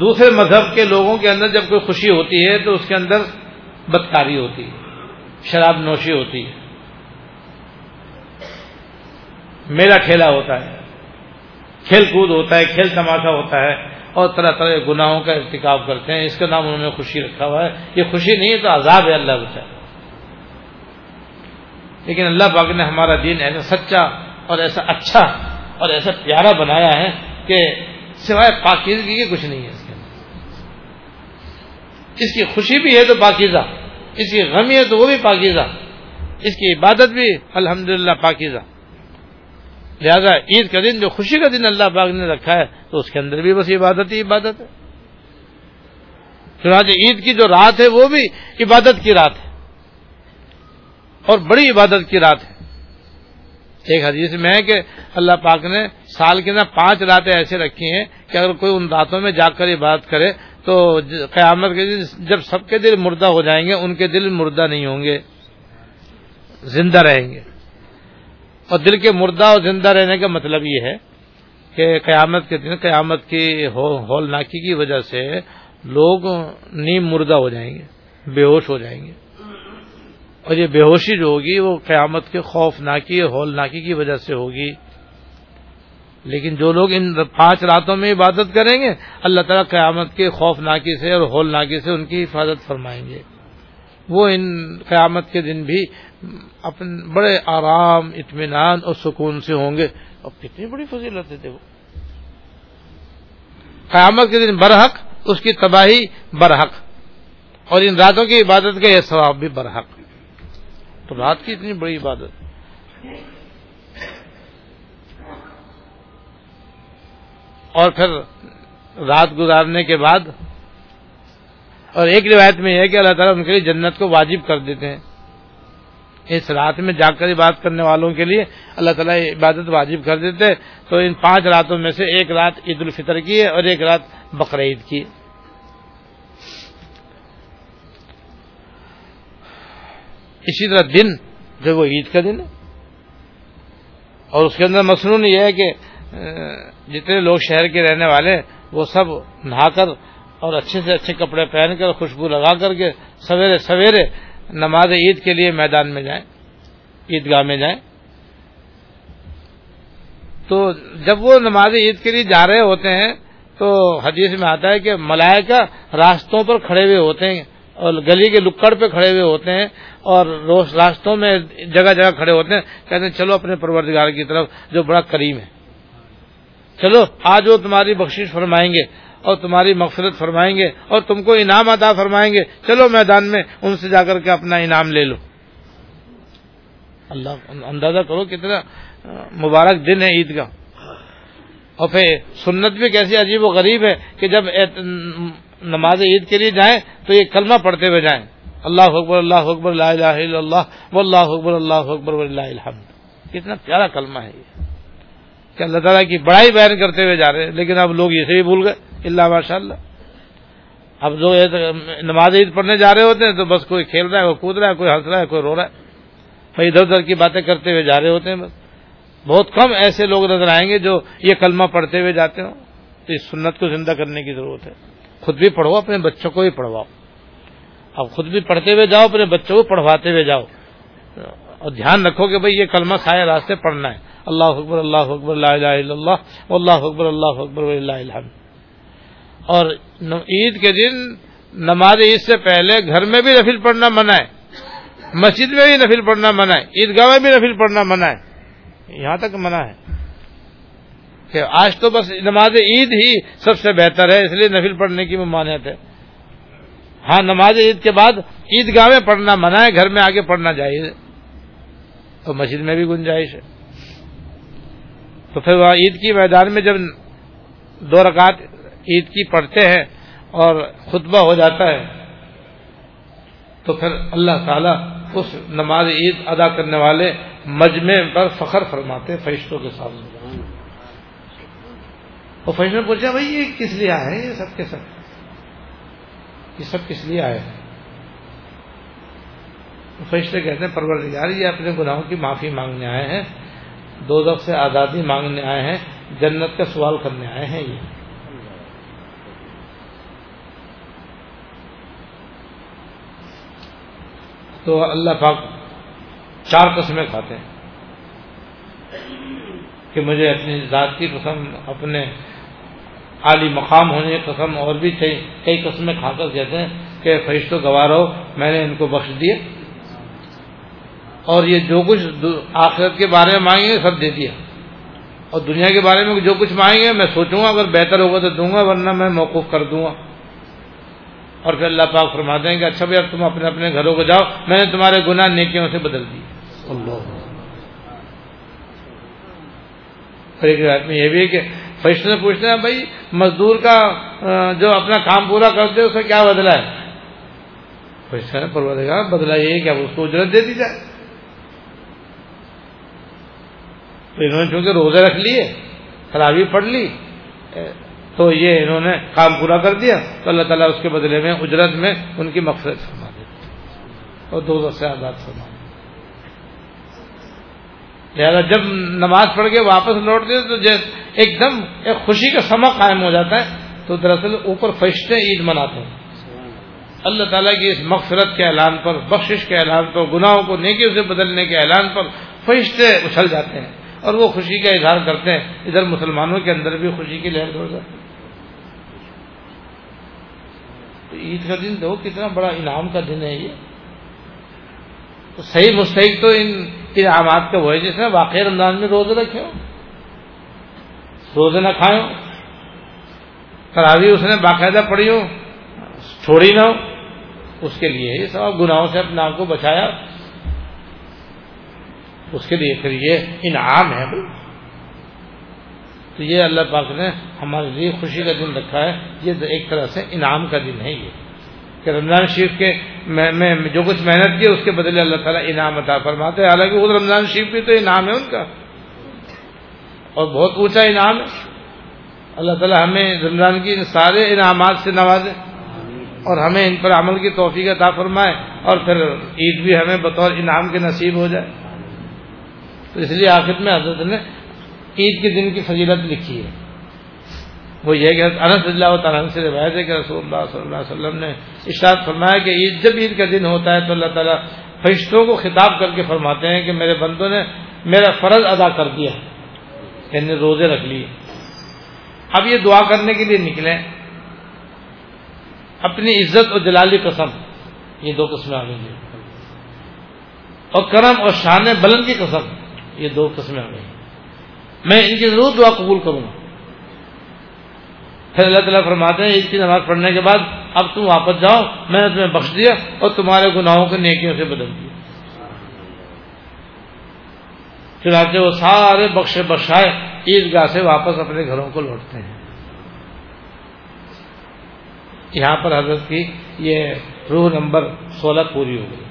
دوسرے مذہب کے لوگوں کے اندر جب کوئی خوشی ہوتی ہے، تو اس کے اندر بدکاری ہوتی ہے، شراب نوشی ہوتی ہے۔ میلہ ٹھیلا ہوتا ہے۔ کھیل کود ہوتا ہے، کھیل تماشا ہوتا ہے اور طرح طرح کے گناہوں کا ارتکاب کرتے ہیں۔ اس کا نام انہوں نے خوشی رکھا ہوا ہے۔ یہ خوشی نہیں ہے تو عذاب ہے اللہ بچا لیکن اللہ پاک نے ہمارا دین ایسا سچا اور ایسا اچھا اور ایسا پیارا بنایا ہے کہ سوائے پاکیزگی کے کچھ نہیں ہے اس کے اندر۔ اس کی خوشی بھی ہے تو پاکیزہ، اس کی غمی ہے تو وہ بھی پاکیزہ، اس کی عبادت بھی الحمدللہ پاکیزہ۔ لہذا عید کا دن جو خوشی کا دن اللہ پاک نے رکھا ہے، تو اس کے اندر بھی بس عبادت ہی عبادت ہے۔ چنانچہ عید کی جو رات ہے، وہ بھی عبادت کی رات ہے۔ اور بڑی عبادت کی رات ہے۔ ایک حدیث میں ہے کہ اللہ پاک نے سال کے نا پانچ راتیں ایسے رکھی ہیں کہ اگر کوئی ان راتوں میں جا کر عبادت کرے، تو قیامت کے دن جب سب کے دل مردہ ہو جائیں گے، ان کے دل مردہ نہیں ہوں گے، زندہ رہیں گے۔ اور دل کے مردہ اور زندہ رہنے کا مطلب یہ ہے کہ قیامت کے دن قیامت کی ہول ناکی کی وجہ سے لوگ نیم مردہ ہو جائیں گے، بے ہوش ہو جائیں گے۔ اور یہ بے ہوشی جو ہوگی وہ قیامت کے خوف ناکی ہول ناکی کی وجہ سے ہوگی۔ لیکن جو لوگ ان پانچ راتوں میں عبادت کریں گے، اللہ تعالیٰ قیامت کے خوف ناکی سے اور ہول ناکی سے ان کی حفاظت فرمائیں گے۔ وہ ان قیامت کے دن بھی اپنے بڑے آرام، اطمینان اور سکون سے ہوں گے۔ اور کتنی بڑی فضیلت ہے وہ قیامت کے دن برحق، اس کی تباہی برحق۔ اور ان راتوں کی عبادت کا یہ ثواب بھی برحق۔ تو رات کی اتنی بڑی عبادت۔ اور پھر رات گزارنے کے بعد، اور ایک روایت میں یہ ہے کہ اللہ تعالیٰ ان کے لیے جنت کو واجب کر دیتے ہیں۔ اس رات میں جا کر عبادت کرنے والوں کے لیے اللہ تعالیٰ عبادت واجب کر دیتے تو ان پانچ راتوں میں سے ایک رات عید الفطر کی ہے اور ایک رات بقرعید کی۔ اسی طرح دن جو وہ عید کا دن ہے۔ اور اس کے اندر مصنون یہ ہے کہ جتنے لوگ شہر کے رہنے والے وہ سب نہا کر اور اچھے سے اچھے کپڑے پہن کر خوشبو لگا کر کے سویرے سویرے نماز عید کے لیے میدان میں جائیں، عیدگاہ میں جائیں۔ تو جب وہ نماز عید کے لیے جا رہے ہوتے ہیں، تو حدیث میں آتا ہے کہ ملائکہ راستوں پر کھڑے ہوئے ہوتے ہیں اور گلی کے لکڑ پہ کھڑے ہوئے ہوتے ہیں اور راستوں میں جگہ جگہ کھڑے ہوتے ہیں۔ کہتے ہیں، چلو اپنے پروردگار کی طرف جو بڑا کریم ہے۔ چلو، آج وہ تمہاری بخشش فرمائیں گے۔ اور تمہاری مغفرت فرمائیں گے اور تم کو انعام عطا فرمائیں گے۔ چلو میدان میں ان سے جا کر کے اپنا انعام لے لو۔ اللہ اندازہ کرو کتنا مبارک دن ہے عید کا۔ اور پھر سنت بھی کیسی عجیب و غریب ہے کہ جب نماز عید کے لیے جائیں تو یہ کلمہ پڑھتے ہوئے جائیں۔ اللہ اکبر اللہ اکبر، لا الہ الا اللہ، واللہ اکبر، اللہ اکبر، واللہ الحمد۔ کتنا پیارا کلمہ ہے یہ۔ کہ اللہ تعالیٰ کی بڑائی بیان کرتے ہوئے جا رہے ہیں، لیکن اب لوگ اسے بھی بھول گئے۔ اللہ ماشاء اللہ اب جو نماز عید پڑھنے جا رہے ہوتے ہیں تو بس کوئی کھیل رہا ہے، کوئی کود رہا ہے، کوئی ہنس رہا ہے، کوئی رو رہا ہے۔ بھائی ادھر ادھر کی باتیں کرتے ہوئے جا رہے ہوتے ہیں بس۔ بہت کم ایسے لوگ نظر آئیں گے جو یہ کلمہ پڑھتے ہوئے جاتے ہوں۔ تو اس سنت کو زندہ کرنے کی ضرورت ہے۔ خود بھی پڑھو، اپنے بچوں کو بھی پڑھواؤ۔ اب خود بھی پڑھتے ہوئے جاؤ، اپنے بچوں کو پڑھواتے ہوئے جاؤ۔ اور دھیان رکھو کہ بھائی یہ کلمہ سایہ راستے پڑھنا ہے۔ اللہ اکبر اللہ اکبر، لا الہ الا اللہ اللہ اکبر اللہ اکبر اللہ الحمد۔ اور عید کے دن نماز عید سے پہلے گھر میں بھی نفل پڑھنا منع ہے۔ مسجد میں بھی نفل پڑھنا منع ہے۔ عیدگاہ میں بھی نفل پڑھنا منع ہے۔ یہاں تک منع ہے۔ کہ آج تو بس نماز عید ہی سب سے بہتر ہے، اس لیے نفل پڑھنے کی ممانعت ہے۔ ہاں نماز عید کے بعد عیدگاہ میں پڑھنا منع ہے، گھر میں آگے پڑھنا چاہیے تو مسجد میں بھی گنجائش ہے۔ تو پھر وہاں عید کی میدان میں جب دو رکعت عید کی پڑھتے ہیں اور خطبہ ہو جاتا ہے، تو پھر اللہ تعالیٰ اس نماز عید ادا کرنے والے مجمع پر فخر فرماتے فرشتوں کے سامنے۔ اور فرشتوں نے پوچھا، بھائی، یہ کس لیے آئے یہ سب کے سب؟ یہ سب کس لیے آئے فرشتے کہتے ہیں، پروردگار یہ اپنے گناہوں کی معافی مانگنے آئے ہیں دو دف سے آزادی مانگنے آئے ہیں، جنت کا سوال کرنے آئے ہیں یہ۔ تو اللہ پاک چار قسمیں کھاتے ہیں کہ مجھے اپنی ذات کی قسم، اپنے عالی مقام ہونے کی قسم اور بھی کئی قسمیں کھا کر کہتے ہیں کہ فرشتوں گوار ہو میں نے ان کو بخش دیے اور یہ جو کچھ آخرت کے بارے میں مانگیں گے سب دے دیا اور دنیا کے بارے میں جو کچھ مانگیں گے میں سوچوں گا، اگر بہتر ہوگا تو دوں گا، ورنہ میں موقف کر دوں گا۔ اور پھر اللہ پاک فرما دیں گے اچھا بھائی تم اپنے اپنے گھروں کو جاؤ میں نے تمہارے گناہ نیکیوں سے بدل دی ایک روایت میں یہ بھی ہے کہ فرشتے سے پوچھتے ہیں بھائی مزدور کا جو اپنا کام پورا کرتے اس سے کیا بدلا ہے؟ فرشتہ نے پروردگار بدلا یہ کہ اب اس کو اجرت دے دی جائے۔ تو انہوں نے چونکہ روزے رکھ لیے خرابی پڑھ لی تو یہ انہوں نے کام پورا کر دیا تو اللہ تعالیٰ اس کے بدلے میں، اجرت میں ان کی مقصد فرما دیتے اور دو سے آزاد فرما لہٰذا جب نماز پڑھ کے واپس لوٹتے تو ایک دم ایک خوشی کا سما قائم ہو جاتا ہے تو دراصل اوپر فرشتے عید مناتے ہیں۔ اللہ تعالیٰ کی اس مغفرت کے اعلان پر، بخشش کے اعلان پر، گناہوں کو، نیکیوں سے بدلنے کے اعلان پر فرشتے اچھل جاتے ہیں۔ اور وہ خوشی کا اظہار کرتے ہیں، ادھر مسلمانوں کے اندر بھی خوشی کی لہر دوڑ جاتی تو عید کا دن تو کتنا بڑا انعام کا دن ہے یہ۔ تو صحیح مستحق تو ان انعامات کا وہ ہے جس میں واقعی رمضان میں روزے رکھے ہو۔ روزے نہ کھائے ہو۔ تراوی اس نے باقاعدہ پڑھی ہو، چھوڑی نہ ہو۔ اس کے لیے یہ سب گناہوں سے اپنے آپ کو بچایا۔ اس کے لیے پھر یہ انعام ہے بھائی۔ تو یہ اللہ پاک نے ہمارے لیے خوشی کا دن رکھا ہے۔ یہ ایک طرح سے انعام کا دن ہے یہ۔ کہ رمضان شریف کے میں جو کچھ محنت کی اس کے بدلے اللہ تعالیٰ انعام عطا فرماتے ہیں۔ حالانکہ خود رمضان شریف بھی تو انعام ہے ان کا۔ اور بہت اونچا انعام ہے۔ اللہ تعالیٰ ہمیں رمضان کی سارے انعامات سے نوازے اور ہمیں ان پر عمل کی توفیق عطا فرمائے اور پھر عید بھی ہمیں بطور انعام کے نصیب ہو جائے۔ تو اس لیے آخر میں حضرت نے عید کے دن کی فضیلت لکھی ہے۔ وہ یہ کہ انس اللہ تعالیٰ سے روایت ہے کہ رسول اللہ صلی اللہ علیہ وسلم نے اشاد فرمایا کہ عید جب عید کا دن ہوتا ہے تو اللہ تعالیٰ فرشتوں کو خطاب کر کے فرماتے ہیں کہ میرے بندوں نے میرا فرض ادا کر دیا یعنی روزے رکھ لیے۔ اب یہ دعا کرنے کے لیے نکلیں۔ اپنی عزت اور جلالی قسم۔ یہ دو قسمیں آ گئی اور کرم اور شان بلند کی قسم۔ یہ دو قسمیں آ گئی میں ان کی ضرور دعا قبول کروں گا۔ پھر اللہ تعالیٰ فرماتے ہیں عید کی نماز پڑھنے کے بعد اب تم واپس جاؤ، میں نے تمہیں بخش دیا اور تمہارے گناہوں کو نیکیوں سے بدل دیا۔ چنانچہ وہ سارے بخشے بخشائے عید گاہ سے واپس اپنے گھروں کو لوٹتے ہیں۔ یہاں پر حضرت کی یہ روح نمبر سولہ پوری ہو گئی۔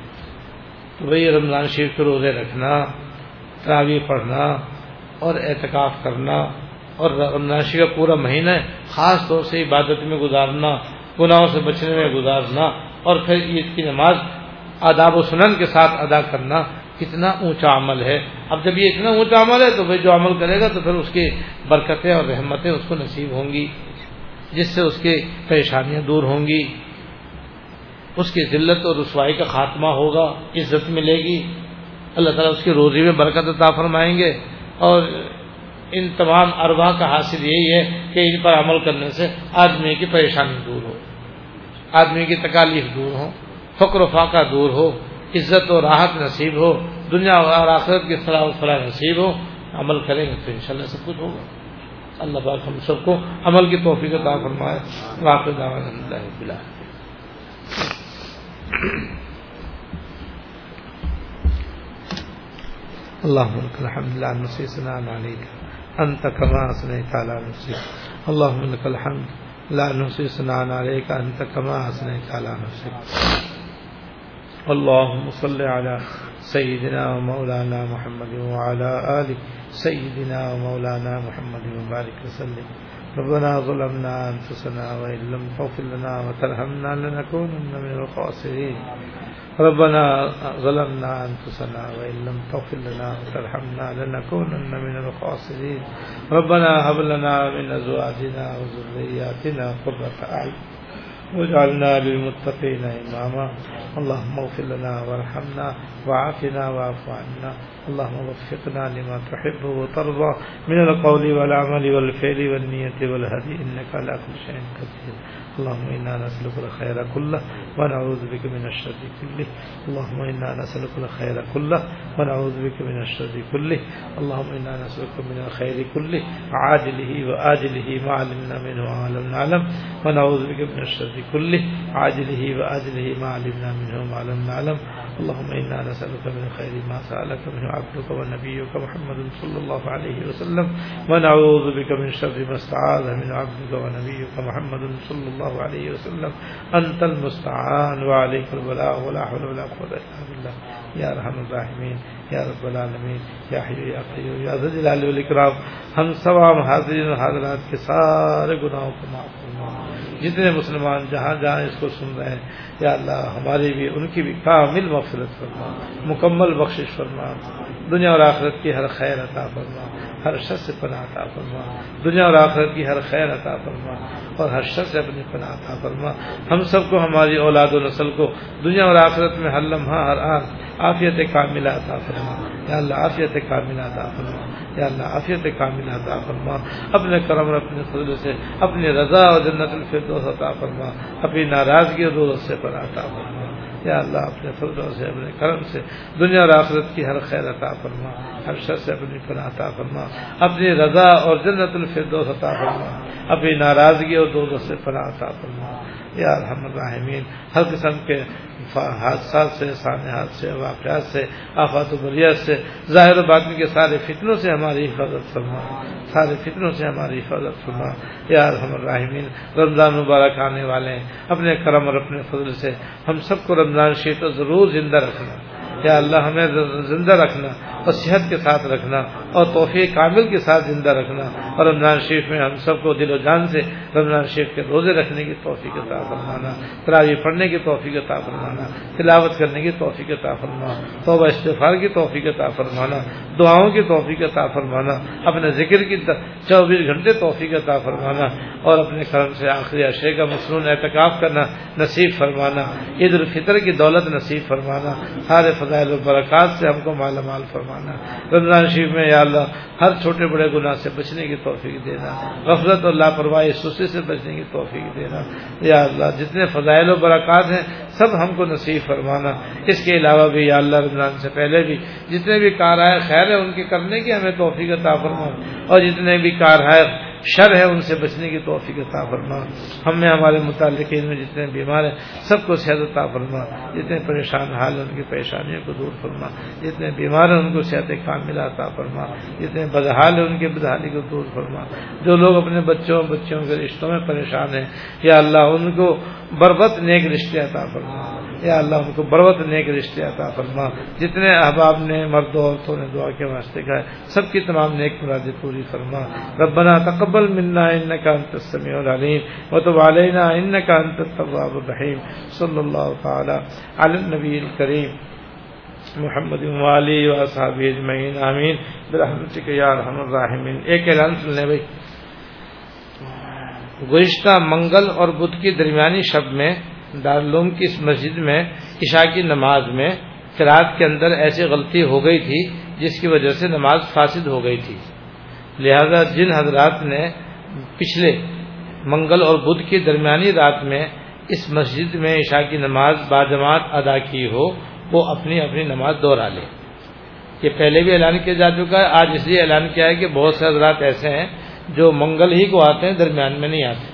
تو بھائی، رمضان شریف کے روزے رکھنا تراوی پڑھنا اور اعتکاف کرنا اور رمضان کا پورا مہینہ خاص طور سے عبادت میں گزارنا، گناہوں سے بچنے میں گزارنا اور پھر عید کی نماز آداب و سنن کے ساتھ ادا کرنا کتنا اونچا عمل ہے۔ اب جب یہ اتنا اونچا عمل ہے تو بھائی جو عمل کرے گا تو پھر اس کی برکتیں اور رحمتیں اس کو نصیب ہوں گی، جس سے اس کی پریشانیاں دور ہوں گی، اس کی ذلت اور رسوائی کا خاتمہ ہوگا، عزت ملے گی۔ اللہ تعالیٰ اس کی روزی میں برکت عطا فرمائیں گے اور ان تمام اربا کا حاصل یہی ہے کہ ان پر عمل کرنے سے آدمی کی پریشانی دور ہو، آدمی کی تکالیف دور ہو، فقر و فاقہ دور ہو، عزت و راحت نصیب ہو، دنیا اور آخرت کی فلاح و فلاح نصیب ہو، عمل کریں گے تو انشاءاللہ سب کچھ ہوگا۔ اللہ پاک ہم سب کو عمل کی توفیق عطا فرمائے۔ واقع بلا اللهم لك الحمد لا نحصي ثناء عليك. انت كما اثنيت على نفسك. اللهم لك الحمد لا نحصي ثناء عليك. انت كما اثنيت على نفسك. اللهم صل على سيدنا ومولانا محمد وعلى ال سيدنا ومولانا محمد وبارك وسلم. ربنا ظلمنا انفسنا وان لم تغفر لنا وترحمنا لنكونن من الخاسرين. ربنا ظلمنا أنفسنا وإن لم تغفر لنا وترحمنا لنكونن من الخاسرين. ربنا هب لنا من أزواجنا وذرياتنا قرة أعين واجعلنا للمتقين إماما. اللهم اغفر لنا وارحمنا وعافنا واعف عنا. اللهم وفقنا لما تحب وترضى. من القول والعمل والفعل والنية والهدي إنك على كل شيء قدير. اللهم إنا نسألك الخير كله ونعوذ بك من الشر كله. اللهم إنا نسألك الخير كله ونعوذ بك من الشر كله. اللهم إنا نسألك من الخير كله. عاجله وآجله ما علمنا منه وما لم نعلم. ونعوذ بك من الشر كله. عاجله وآجله ما علمنا منه وما لم نعلم. اللهم إنا نسألك من خير ما سألك منه عبدك ونبيك محمد صلى الله عليه وسلم ونعوذ بك من شر ما استعاذ من عبدك ونبيك محمد صلى الله عليه وسلم أنت المستعان وعليك البلاء ولا حول ولا قوة إلا بالله يا رحم الراحمين یا رب العالمین یا حیو یا قیو یا ذل جلال والاکرام ہم تمام حاضرین و حاضرات کے سارے گناہوں کو معاف جتنے مسلمان جہاں جہاں اس کو سن رہے ہیں، یا اللہ ہماری بھی ان کی بھی کامل مغفرت فرما، مکمل بخشش فرما، دنیا اور آخرت کی ہر خیر عطا فرما۔ ہر شخص سے پناہ عطا فرما۔ دنیا اور آخرت کی ہر خیر عطا فرما۔ اور ہر شخص سے اپنی پناہ عطا فرما۔ ہم سب کو، ہماری اولاد و نسل کو دنیا اور آخرت میں ہر لمحہ، ہر آن عافیت کاملہ عطا فرما۔ یا اللہ، عافیت کاملہ عطا فرما۔ یا اللہ، عافیت کاملہ عطا فرما۔ اپنے کرم اور اپنے فضل سے اپنی رضا اور جنت الفردوس عطا فرما۔ اپنی ناراضگی اور سے پر عطا فرما۔ یا اللہ اپنے فضلوں سے، اپنے کرم سے دنیا اور آخرت کی ہر خیر عطا فرما، ہر شر سے اپنی پناہ عطا فرما، اپنی رضا اور جنت الفردوس عطا فرما، اپنی ناراضگی اور دو سے پناہ عطا فرما۔ یا الحمد الرحمین ہر قسم کے حادثات سے سانحات سے واقعات سے، آفات و بریت سے، ظاہر و باطن کے سارے فتنوں سے ہماری حفاظت فرما۔ سارے فتنوں سے ہماری حفاظت فرما۔ یا ارحم الرحمین رمضان مبارک آنے والے ہیں۔ اپنے کرم اور اپنے فضل سے ہم سب کو رمضان شریف تو ضرور زندہ رکھنا۔ یا اللہ ہمیں زندہ رکھنا اور صحت کے ساتھ رکھنا اور توفیع کامل کے ساتھ زندہ رکھنا اور رمضان شریف میں ہم سب کو دل و جان سے رمضان شریف کے روزے رکھنے کی توفیق عطا فرمانا تراوی پڑھنے کی توفیق عطا فرمانا، تلاوت کرنے کی توفیق عطا فرمانا، توبہ استفار کی توفیق عطا فرمانا، دعاؤں کی توفیق عطا فرمانا، اپنے ذکر کی چوبیس گھنٹے توفیق عطا فرمانا اور اپنے کرم سے آخری عشرے کا مصنون اعتکاف کرنا نصیب فرمانا، عید الفطر کی دولت نصیب فرمانا، سارے فضائل و برکات سے ہم کو مالا مال فرمانا فرمانا رمضان شریف میں یا اللہ ہر چھوٹے بڑے گناہ سے بچنے کی توفیق دینا غفلت اور لاپرواہی سستی سے بچنے کی توفیق دینا یا اللہ جتنے فضائل و برکات ہیں سب ہم کو نصیب فرمانا اس کے علاوہ بھی یا اللہ رمضان سے پہلے بھی جتنے بھی کارائے خیر ہیں ان کے کرنے کی ہمیں توفیق عطا فرما اور جتنے بھی کارائے شر ہے، ان سے بچنے کی توفیق عطا فرما۔ ہم میں، ہمارے متعلقین میں جتنے بیمار ہیں، سب کو صحت عطا فرما۔ جتنے پریشان حال ہیں، ان کی پریشانیوں کو دور فرما۔ جتنے بیمار ہیں، ان کو صحت کام عطا فرما۔ جتنے بدحال ہیں، ان کی بدحالی کو دور فرما۔ جو لوگ اپنے بچوں بچوں کے رشتوں میں پریشان ہیں، یا اللہ، ان کو بربت نیک رشتے عطا فرما۔ یا اللہ ان کو بروت نیک رشتے عطا فرما۔ جتنے احباب نے مردوں عورتوں نے دعا کے واسطے کہا سب کی تمام نیک مرادیں پوری فرما۔ ربنا تقبل منا انك انت السميع العليم وتب علينا انك انت التواب الرحيم صلى الله تعالى على النبي الكريم محمد والی و صحاب اجمعین۔ آمین۔ برحمتک یا ارحم الراحمین۔ ایک اعلان سن لیں بھائی۔ گزشتہ منگل اور بدھ کی درمیانی شب میں دارالعلوم کی اس مسجد میں عشاء کی نماز میں قرآد کے اندر ایسی غلطی ہو گئی تھی جس کی وجہ سے نماز فاسد ہو گئی تھی۔ لہذا جن حضرات نے پچھلے منگل اور بدھ کی درمیانی رات میں اس مسجد میں عشاء کی نماز باجماعت ادا کی ہو، وہ اپنی اپنی نماز دوہرا لے۔ یہ پہلے بھی اعلان کیا جا چکا ہے، آج اس لیے اعلان کیا ہے کہ بہت سے حضرات ایسے ہیں جو منگل ہی کو آتے ہیں درمیان میں نہیں آتے